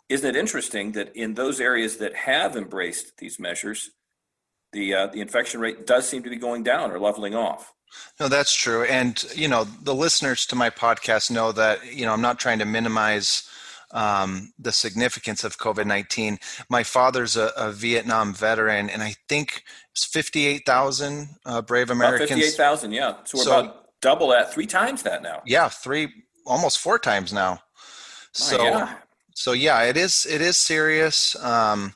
Speaker 2: isn't it interesting that in those areas that have embraced these measures, the uh, the infection rate does seem to be going down or leveling off?
Speaker 1: No, that's true. And you know, the listeners to my podcast know that you know I'm not trying to minimize um, the significance of COVID 19. My father's a, a, Vietnam veteran, and I think it's 58,000 uh, brave Americans.
Speaker 2: About 58,000, yeah. So we're so, about double that, three times that now.
Speaker 1: Yeah, three, almost four times now. So, God. so yeah, it is, it is serious. Um,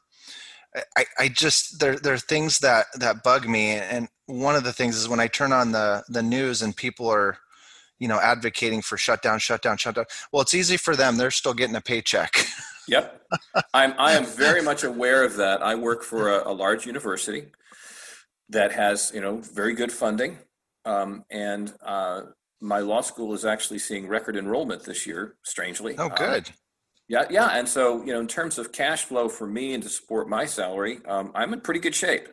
Speaker 1: I, I just there there are things that that bug me and one of the things is when I turn on the the news and people are you know advocating for shutdown shutdown shutdown well it's easy for them they're still getting a paycheck
Speaker 2: yep i'm i am very much aware of that i work for a, a large university that has you know very good funding um, and uh, my law school is actually seeing record enrollment this year strangely
Speaker 1: oh good
Speaker 2: um, yeah yeah and so you know in terms of cash flow for me and to support my salary um, i'm in pretty good shape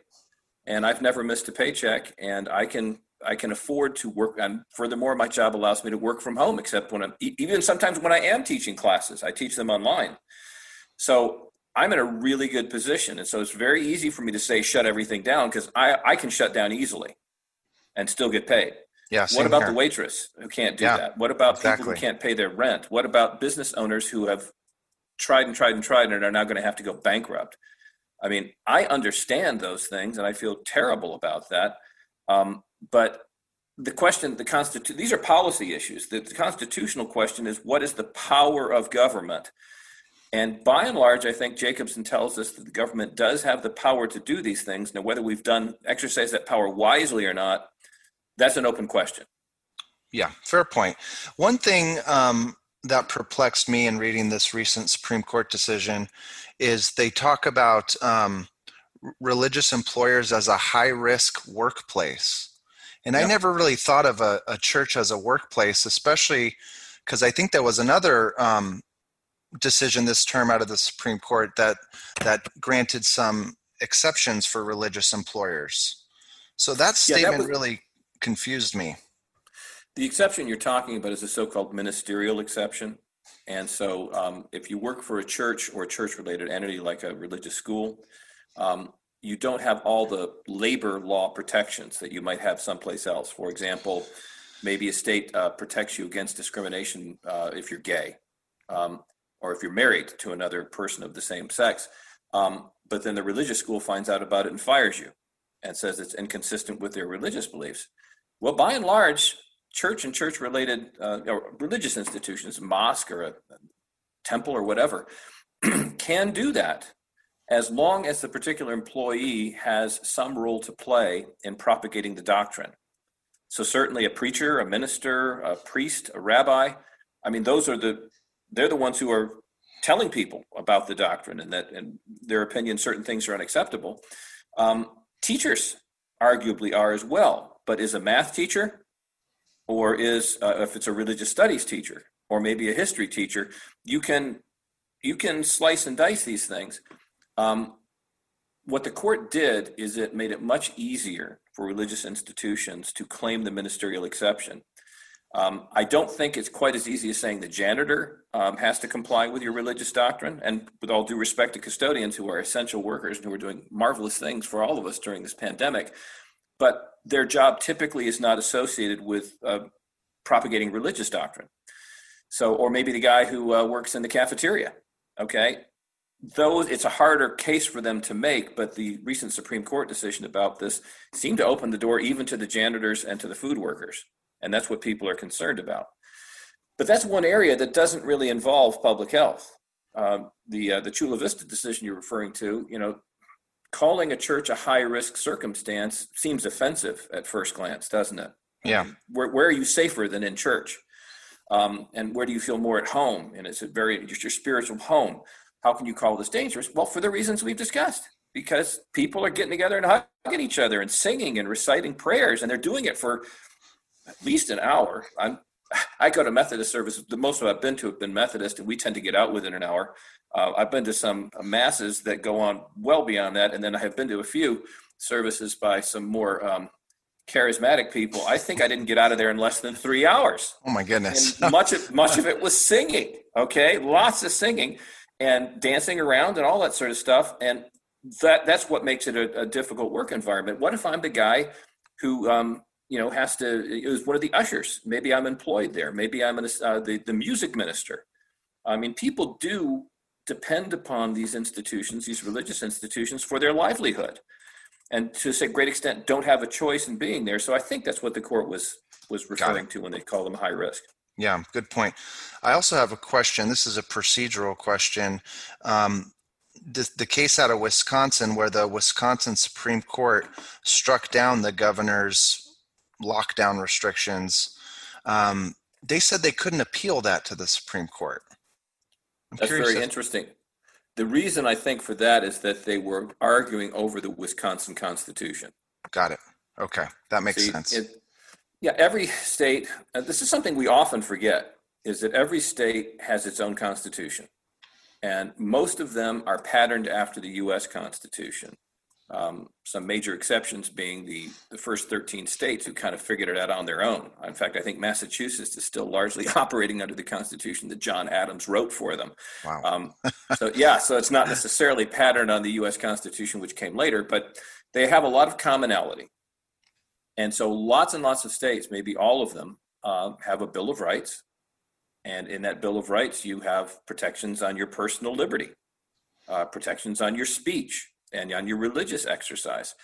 Speaker 2: and i've never missed a paycheck and i can I can afford to work. And furthermore, my job allows me to work from home, except when I'm even sometimes when I am teaching classes, I teach them online. So I'm in a really good position. And so it's very easy for me to say shut everything down because I, I can shut down easily and still get paid.
Speaker 1: Yeah.
Speaker 2: What about
Speaker 1: here.
Speaker 2: the waitress who can't do yeah, that? What about
Speaker 1: exactly.
Speaker 2: people who can't pay their rent? What about business owners who have tried and tried and tried and are now going to have to go bankrupt? I mean, I understand those things and I feel terrible about that. Um, but the question, the constitution, these are policy issues. The, the constitutional question is what is the power of government? And by and large, I think Jacobson tells us that the government does have the power to do these things. Now, whether we've done exercise that power wisely or not, that's an open question.
Speaker 1: Yeah, fair point. One thing um, that perplexed me in reading this recent Supreme Court decision is they talk about um, religious employers as a high risk workplace. And I never really thought of a, a, church as a workplace, especially because I think there was another um, decision this term out of the Supreme Court that that granted some exceptions for religious employers. So that statement yeah, that was, really confused me.
Speaker 2: The exception you're talking about is a so-called ministerial exception. And so, um, if you work for a church or a church-related entity like a religious school, um, you don't have all the labor law protections that you might have someplace else. For example, maybe a state uh, protects you against discrimination uh, if you're gay um, or if you're married to another person of the same sex. Um, but then the religious school finds out about it and fires you and says it's inconsistent with their religious beliefs. Well, by and large, church and church related uh, religious institutions, mosque or a, temple or whatever, can do that as long as the particular employee has some role to play in propagating the doctrine. So certainly a preacher, a minister, a priest, a rabbi, I mean those are the they're the ones who are telling people about the doctrine and that in their opinion certain things are unacceptable. Um, teachers arguably are as well, but is a math teacher or is uh, if it's a religious studies teacher or maybe a history teacher, you can you can slice and dice these things. Um, what the court did is it made it much easier for religious institutions to claim the ministerial exception. Um, I don't think it's quite as easy as saying the janitor um, has to comply with your religious doctrine. And with all due respect to custodians who are essential workers and who are doing marvelous things for all of us during this pandemic, but their job typically is not associated with uh, propagating religious doctrine. So, or maybe the guy who uh, works in the cafeteria. Okay, those it's a harder case for them to make but the recent supreme court decision about this seemed to open the door even to the janitors and to the food workers and that's what people are concerned about but that's one area that doesn't really involve public health um, the uh, the chula vista decision you're referring to you know calling a church a high risk circumstance seems offensive at first glance doesn't it?
Speaker 1: Yeah.
Speaker 2: Where, where are you safer than in church? Um, and where do you feel more at home? And it's a very just your spiritual home. How can you call this dangerous? Well, for the reasons we've discussed, because people are getting together and hugging each other and singing and reciting prayers, and they're doing it for at least an hour. I'm I go to Methodist services. The most of I've been to have been Methodist, and we tend to get out within an hour. Uh, I've been to some masses that go on well beyond that, and then I have been to a few services by some more um, charismatic people. I think I didn't get out of there in less than three hours.
Speaker 1: Oh my goodness!
Speaker 2: And much of much of it was singing. Okay, lots of singing, and dancing around and all that sort of stuff. And that that's what makes it a, a difficult work environment. What if I'm the guy who um, you know has to is one of the ushers? Maybe I'm employed there. Maybe I'm an, uh, the the music minister. I mean, people do depend upon these institutions, these religious institutions, for their livelihood, and to a great extent, don't have a choice in being there. So I think that's what the court was was referring to when they call them high risk.
Speaker 1: Yeah, good point. I also have a question. This is a procedural question. Um, the, the case out of Wisconsin, where the Wisconsin Supreme Court struck down the governor's lockdown restrictions, um, they said they couldn't appeal that to the Supreme Court.
Speaker 2: I'm That's very if- interesting. The reason I think for that is that they were arguing over the Wisconsin Constitution.
Speaker 1: Got it. Okay, that makes See, sense. It,
Speaker 2: yeah, every state, uh, this is something we often forget, is that every state has its own constitution. And most of them are patterned after the US Constitution. Um, some major exceptions being the, the first 13 states who kind of figured it out on their own. In fact, I think Massachusetts is still largely operating under the Constitution that John Adams wrote for them.
Speaker 1: Wow. Um,
Speaker 2: so, yeah, so it's not necessarily patterned on the US Constitution, which came later, but they have a lot of commonality. And so lots and lots of states, maybe all of them, uh, have a Bill of Rights. And in that Bill of Rights, you have protections on your personal liberty, uh, protections on your speech, and on your religious exercise.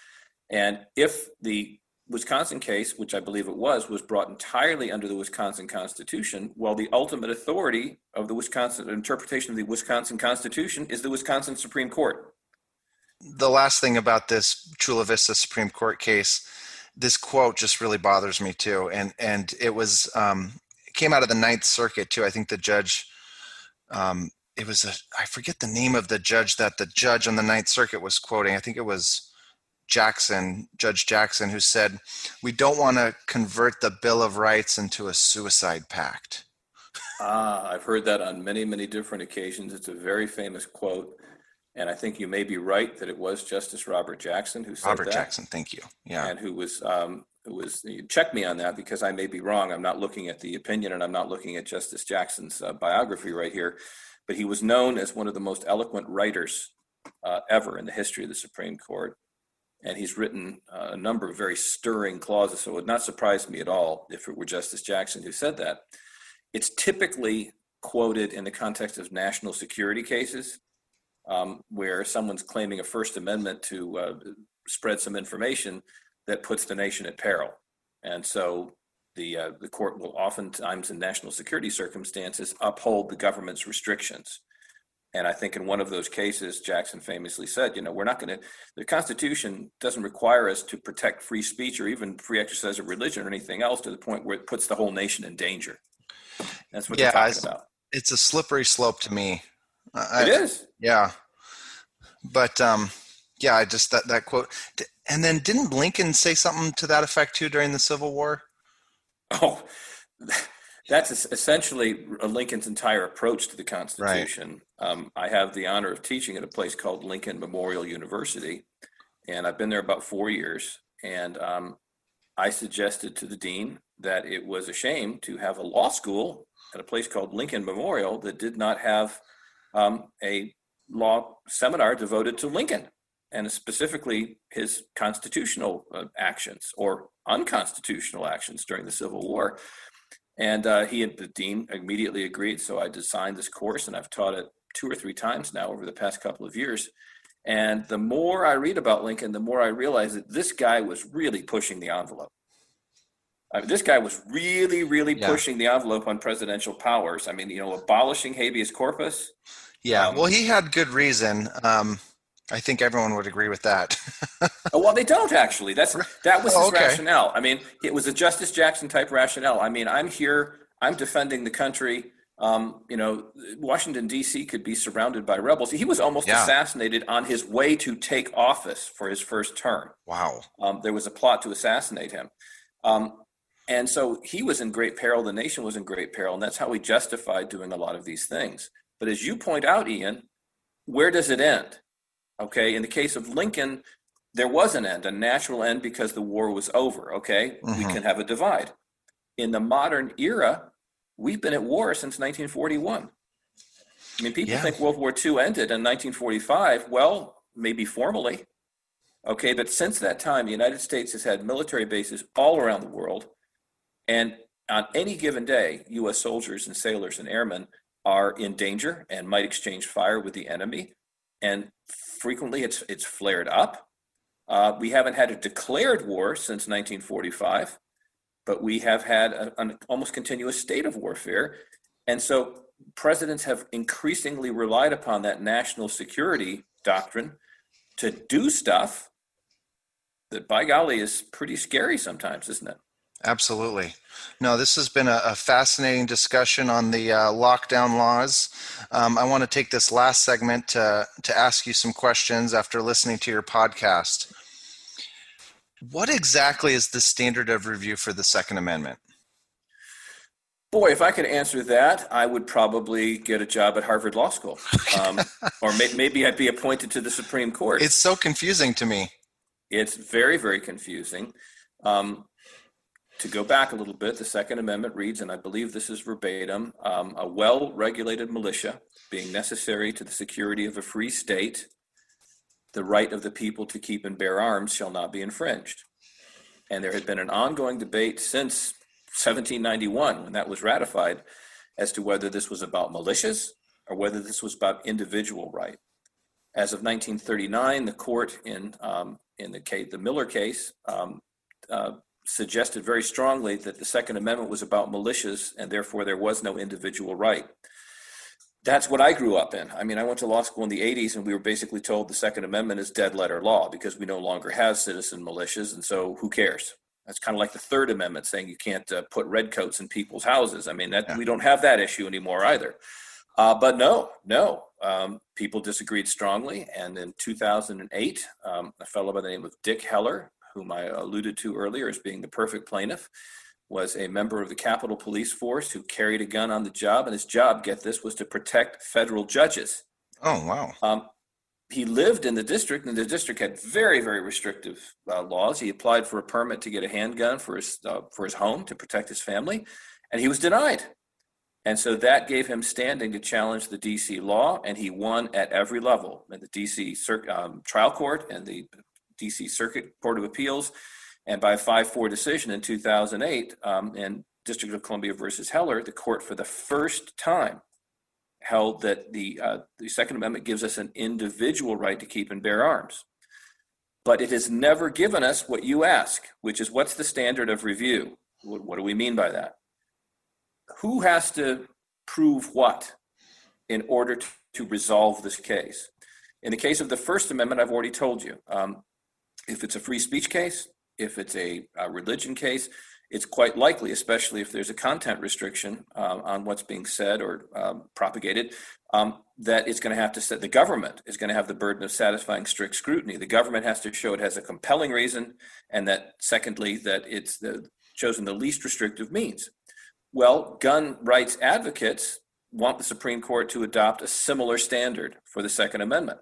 Speaker 2: And if the Wisconsin case, which I believe it was, was brought entirely under the Wisconsin Constitution, well, the ultimate authority of the Wisconsin interpretation of the Wisconsin Constitution is the Wisconsin Supreme Court.
Speaker 1: The last thing about this Chula Vista Supreme Court case this quote just really bothers me too, and and it was um, came out of the Ninth Circuit too. I think the judge, um, it was a I forget the name of the judge that the judge on the Ninth Circuit was quoting. I think it was Jackson, Judge Jackson, who said, "We don't want to convert the Bill of Rights into a suicide pact."
Speaker 2: Ah, I've heard that on many, many different occasions. It's a very famous quote. And I think you may be right that it was Justice Robert Jackson who said
Speaker 1: Robert
Speaker 2: that.
Speaker 1: Jackson, thank you. Yeah.
Speaker 2: And who was, um, who was, check me on that because I may be wrong. I'm not looking at the opinion and I'm not looking at Justice Jackson's uh, biography right here. But he was known as one of the most eloquent writers uh, ever in the history of the Supreme Court. And he's written uh, a number of very stirring clauses. So it would not surprise me at all if it were Justice Jackson who said that. It's typically quoted in the context of national security cases um, where someone's claiming a First Amendment to uh, spread some information that puts the nation at peril. And so the, uh, the court will oftentimes, in national security circumstances, uphold the government's restrictions. And I think in one of those cases, Jackson famously said, you know, we're not going to, the Constitution doesn't require us to protect free speech or even free exercise of religion or anything else to the point where it puts the whole nation in danger. That's what yeah, they're about.
Speaker 1: It's a slippery slope to me
Speaker 2: I, it is.
Speaker 1: Yeah. But um, yeah, I just that that quote. And then didn't Lincoln say something to that effect too during the Civil War?
Speaker 2: Oh, that's essentially Lincoln's entire approach to the Constitution. Right. Um, I have the honor of teaching at a place called Lincoln Memorial University, and I've been there about four years. And um, I suggested to the dean that it was a shame to have a law school at a place called Lincoln Memorial that did not have um, a law seminar devoted to Lincoln and specifically his constitutional uh, actions or unconstitutional actions during the Civil War. And uh, he and the dean immediately agreed. So I designed this course and I've taught it two or three times now over the past couple of years. And the more I read about Lincoln, the more I realize that this guy was really pushing the envelope. I mean, this guy was really, really yeah. pushing the envelope on presidential powers. I mean, you know, abolishing habeas corpus.
Speaker 1: Yeah, um, well, he had good reason. Um, I think everyone would agree with that.
Speaker 2: Oh, well, they don't actually. That's that was his oh, okay. rationale. I mean, it was a Justice Jackson type rationale. I mean, I'm here. I'm defending the country. Um, you know, Washington D.C. could be surrounded by rebels. He was almost yeah. assassinated on his way to take office for his first term.
Speaker 1: Wow.
Speaker 2: Um, there was a plot to assassinate him. Um, and so he was in great peril. The nation was in great peril. And that's how he justified doing a lot of these things. But as you point out, Ian, where does it end? Okay. In the case of Lincoln, there was an end, a natural end because the war was over. Okay. Mm-hmm. We can have a divide. In the modern era, we've been at war since 1941. I mean, people yeah. think World War II ended in 1945. Well, maybe formally. Okay. But since that time, the United States has had military bases all around the world. And on any given day, U.S. soldiers and sailors and airmen are in danger and might exchange fire with the enemy. And frequently it's, it's flared up. Uh, we haven't had a declared war since 1945, but we have had a, an almost continuous state of warfare. And so presidents have increasingly relied upon that national security doctrine to do stuff that, by golly, is pretty scary sometimes, isn't it?
Speaker 1: Absolutely. No, this has been a, a fascinating discussion on the uh, lockdown laws. Um, I want to take this last segment to, to ask you some questions after listening to your podcast. What exactly is the standard of review for the Second Amendment?
Speaker 2: Boy, if I could answer that, I would probably get a job at Harvard Law School. Um, or may, maybe I'd be appointed to the Supreme Court.
Speaker 1: It's so confusing to me.
Speaker 2: It's very, very confusing. Um, to go back a little bit, the Second Amendment reads, and I believe this is verbatim um, a well regulated militia being necessary to the security of a free state, the right of the people to keep and bear arms shall not be infringed. And there had been an ongoing debate since 1791, when that was ratified, as to whether this was about militias or whether this was about individual right. As of 1939, the court in um, in the case, the Miller case um, uh, suggested very strongly that the Second Amendment was about militias and therefore there was no individual right. That's what I grew up in. I mean, I went to law school in the 80s and we were basically told the Second Amendment is dead letter law because we no longer have citizen militias and so who cares? That's kind of like the Third Amendment saying you can't uh, put redcoats in people's houses. I mean, that yeah. we don't have that issue anymore either. Uh, but no, no, um, people disagreed strongly. And in 2008, um, a fellow by the name of Dick Heller whom I alluded to earlier as being the perfect plaintiff, was a member of the Capitol Police Force who carried a gun on the job, and his job, get this, was to protect federal judges.
Speaker 1: Oh, wow. Um,
Speaker 2: he lived in the district, and the district had very, very restrictive uh, laws. He applied for a permit to get a handgun for his uh, for his home to protect his family, and he was denied. And so that gave him standing to challenge the DC law, and he won at every level in the DC um, trial court and the DC Circuit Court of Appeals, and by a 5 4 decision in 2008 um, in District of Columbia versus Heller, the court for the first time held that the, uh, the Second Amendment gives us an individual right to keep and bear arms. But it has never given us what you ask, which is what's the standard of review? What, what do we mean by that? Who has to prove what in order to, to resolve this case? In the case of the First Amendment, I've already told you. Um, if it's a free speech case, if it's a, a religion case, it's quite likely, especially if there's a content restriction uh, on what's being said or um, propagated, um, that it's going to have to set the government is going to have the burden of satisfying strict scrutiny. The government has to show it has a compelling reason, and that secondly, that it's the chosen the least restrictive means. Well, gun rights advocates want the Supreme Court to adopt a similar standard for the Second Amendment.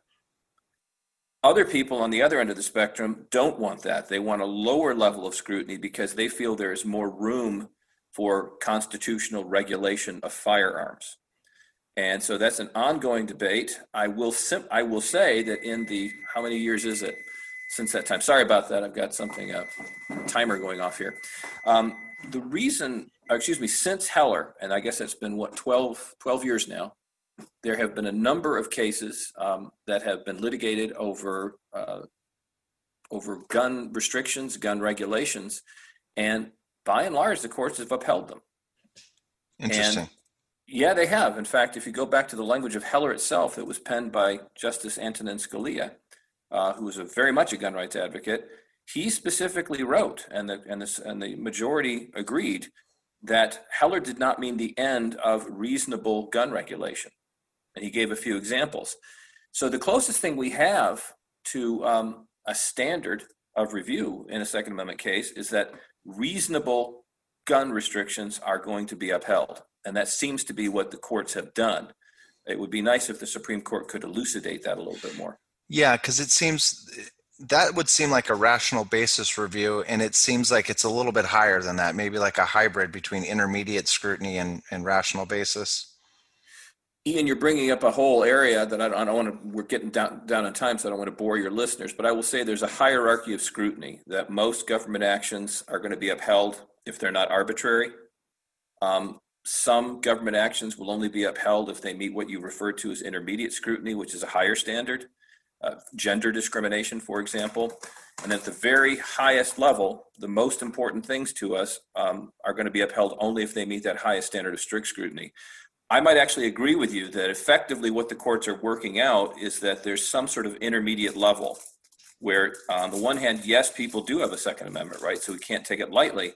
Speaker 2: Other people on the other end of the spectrum don't want that. They want a lower level of scrutiny because they feel there is more room for constitutional regulation of firearms. And so that's an ongoing debate. I will sim- I will say that in the how many years is it since that time? Sorry about that. I've got something up timer going off here. Um, the reason, excuse me, since Heller, and I guess it's been what 12, 12 years now, there have been a number of cases um, that have been litigated over uh, over gun restrictions, gun regulations, and by and large, the courts have upheld them.
Speaker 1: Interesting.
Speaker 2: And yeah, they have. In fact, if you go back to the language of Heller itself, it was penned by Justice Antonin Scalia, uh, who was a very much a gun rights advocate. He specifically wrote, and the and the and the majority agreed that Heller did not mean the end of reasonable gun regulation, and he gave a few examples. So the closest thing we have to um, a standard of review in a Second Amendment case is that reasonable gun restrictions are going to be upheld. And that seems to be what the courts have done. It would be nice if the Supreme Court could elucidate that a little bit more.
Speaker 1: Yeah, because it seems that would seem like a rational basis review, and it seems like it's a little bit higher than that, maybe like a hybrid between intermediate scrutiny and, and rational basis.
Speaker 2: Ian, you're bringing up a whole area that I don't, I don't want to, we're getting down, down on time, so I don't want to bore your listeners, but I will say there's a hierarchy of scrutiny that most government actions are going to be upheld if they're not arbitrary. Um, some government actions will only be upheld if they meet what you refer to as intermediate scrutiny, which is a higher standard. Uh, gender discrimination, for example. And at the very highest level, the most important things to us um, are going to be upheld only if they meet that highest standard of strict scrutiny. I might actually agree with you that effectively what the courts are working out is that there's some sort of intermediate level where, on the one hand, yes, people do have a Second Amendment right, so we can't take it lightly.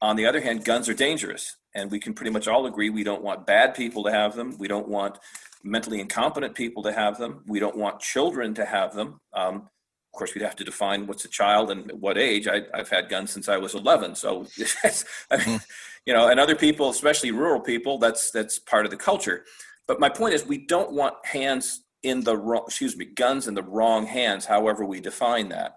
Speaker 2: On the other hand, guns are dangerous, and we can pretty much all agree we don't want bad people to have them. We don't want mentally incompetent people to have them. We don't want children to have them. Um, of course, we'd have to define what's a child and what age. I, have had guns since I was 11, so I mean, you know, and other people, especially rural people, that's that's part of the culture. But my point is, we don't want hands in the wrong, excuse me, guns in the wrong hands, however we define that.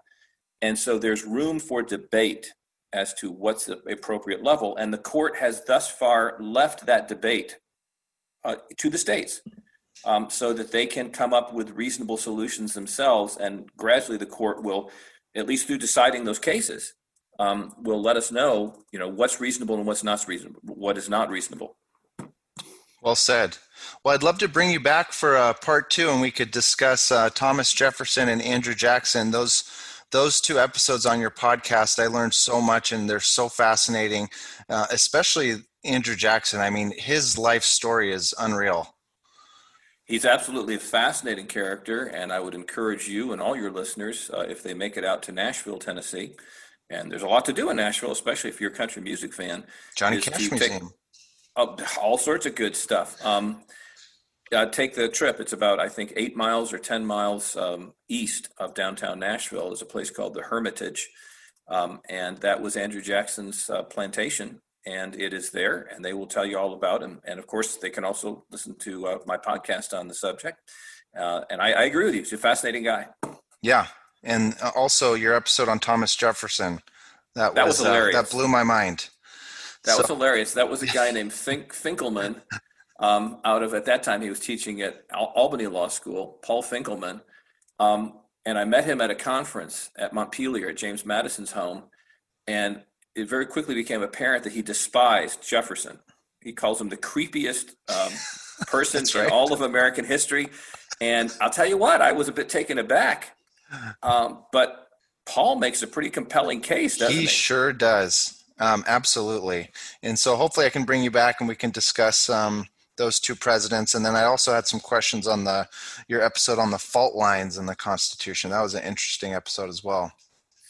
Speaker 2: And so there's room for debate as to what's the appropriate level. And the court has thus far left that debate uh, to the states um, so that they can come up with reasonable solutions themselves. And gradually, the court will, at least through deciding those cases, um, will let us know, you know, what's reasonable and what's not reasonable, what is not reasonable.
Speaker 1: Well said. Well, I'd love to bring you back for uh, part two, and we could discuss uh, Thomas Jefferson and Andrew Jackson. Those those two episodes on your podcast, I learned so much, and they're so fascinating. Uh, especially Andrew Jackson. I mean, his life story is unreal.
Speaker 2: He's absolutely a fascinating character, and I would encourage you and all your listeners, uh, if they make it out to Nashville, Tennessee, and there's a lot to do in Nashville, especially if you're a country music fan.
Speaker 1: Johnny Cash Museum.
Speaker 2: Uh, all sorts of good stuff. Um, uh, take the trip. It's about, I think, eight miles or 10 miles um, east of downtown Nashville. There's a place called the Hermitage. Um, and that was Andrew Jackson's uh, plantation. And it is there, and they will tell you all about him. And of course, they can also listen to uh, my podcast on the subject. Uh, and I, I agree with you. He's a fascinating guy.
Speaker 1: Yeah, and uh, also your episode on Thomas Jefferson. That, that was, was hilarious. Uh, that blew my mind.
Speaker 2: That so. was hilarious. That was a guy named Fink Finkelman. Um, out of at that time he was teaching at Al- Albany Law School. Paul Finkelman, um, and I met him at a conference at Montpelier at James Madison's home, and it very quickly became apparent that he despised Jefferson. He calls him the creepiest um, person right. in all of American history. And I'll tell you what, I was a bit taken aback um, but Paul makes a pretty compelling case, doesn't he?
Speaker 1: He sure does. Um, absolutely. And so hopefully I can bring you back and we can discuss um, those two presidents. And then I also had some questions on the your episode on the fault lines in the Constitution. That was an interesting episode as well.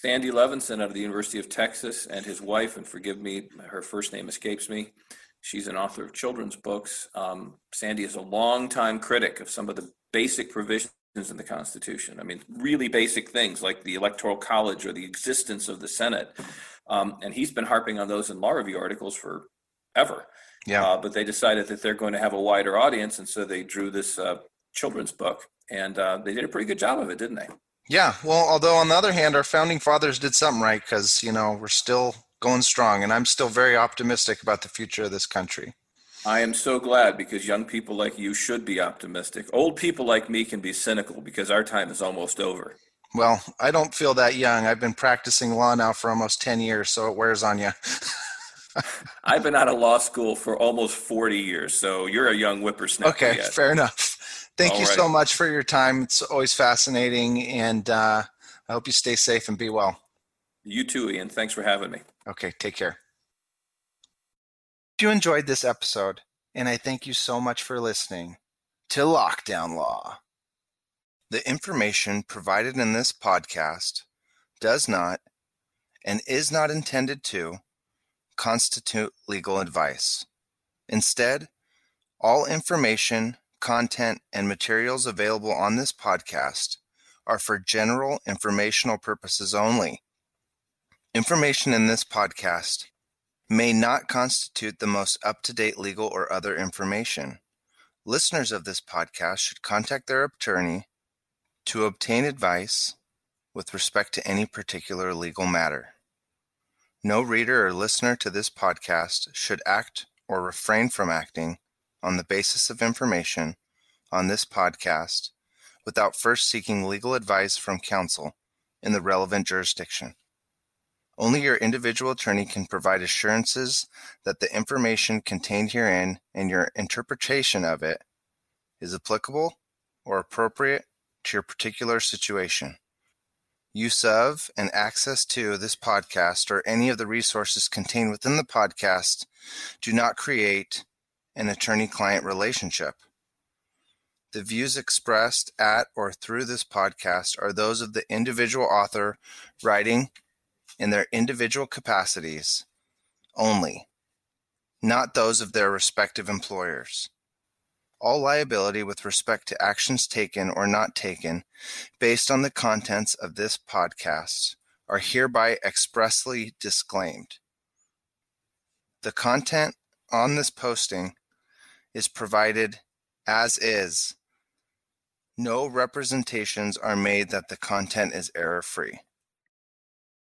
Speaker 2: Sandy Levinson out of the University of Texas and his wife, and forgive me, her first name escapes me. She's an author of children's books. Um, Sandy is a longtime critic of some of the basic provisions in the Constitution. I mean, really basic things like the Electoral College or the existence of the Senate. Um, and he's been harping on those in law review articles forever.
Speaker 1: Yeah.
Speaker 2: Uh, but they decided that they're going to have a wider audience, and so they drew this uh, children's book, and uh, they did a pretty good job of it, didn't they?
Speaker 1: Yeah. Well, although on the other hand, our founding fathers did something right because you know we're still going strong, and I'm still very optimistic about the future of this country.
Speaker 2: I am so glad because young people like you should be optimistic. Old people like me can be cynical because our time is almost over.
Speaker 1: Well, I don't feel that young. I've been practicing law now for almost 10 years, so it wears on you.
Speaker 2: I've been out of law school for almost 40 years, so you're a young whippersnapper.
Speaker 1: Okay,
Speaker 2: yet.
Speaker 1: fair enough. Thank
Speaker 2: All
Speaker 1: you
Speaker 2: right.
Speaker 1: so much for your time. It's always fascinating, and uh, I hope you stay safe and be well.
Speaker 2: You too, Ian. Thanks for having me.
Speaker 1: Okay, take care. If you enjoyed this episode, and I thank you so much for listening to Lockdown Law. The information provided in this podcast does not and is not intended to constitute legal advice. Instead, all information, content, and materials available on this podcast are for general informational purposes only. Information in this podcast may not constitute the most up to date legal or other information. Listeners of this podcast should contact their attorney to obtain advice with respect to any particular legal matter. No reader or listener to this podcast should act or refrain from acting on the basis of information on this podcast without first seeking legal advice from counsel in the relevant jurisdiction. Only your individual attorney can provide assurances that the information contained herein and your interpretation of it is applicable or appropriate to your particular situation. Use of and access to this podcast or any of the resources contained within the podcast do not create an attorney client relationship. The views expressed at or through this podcast are those of the individual author writing in their individual capacities only, not those of their respective employers. All liability with respect to actions taken or not taken based on the contents of this podcast are hereby expressly disclaimed. The content on this posting is provided as is. No representations are made that the content is error free.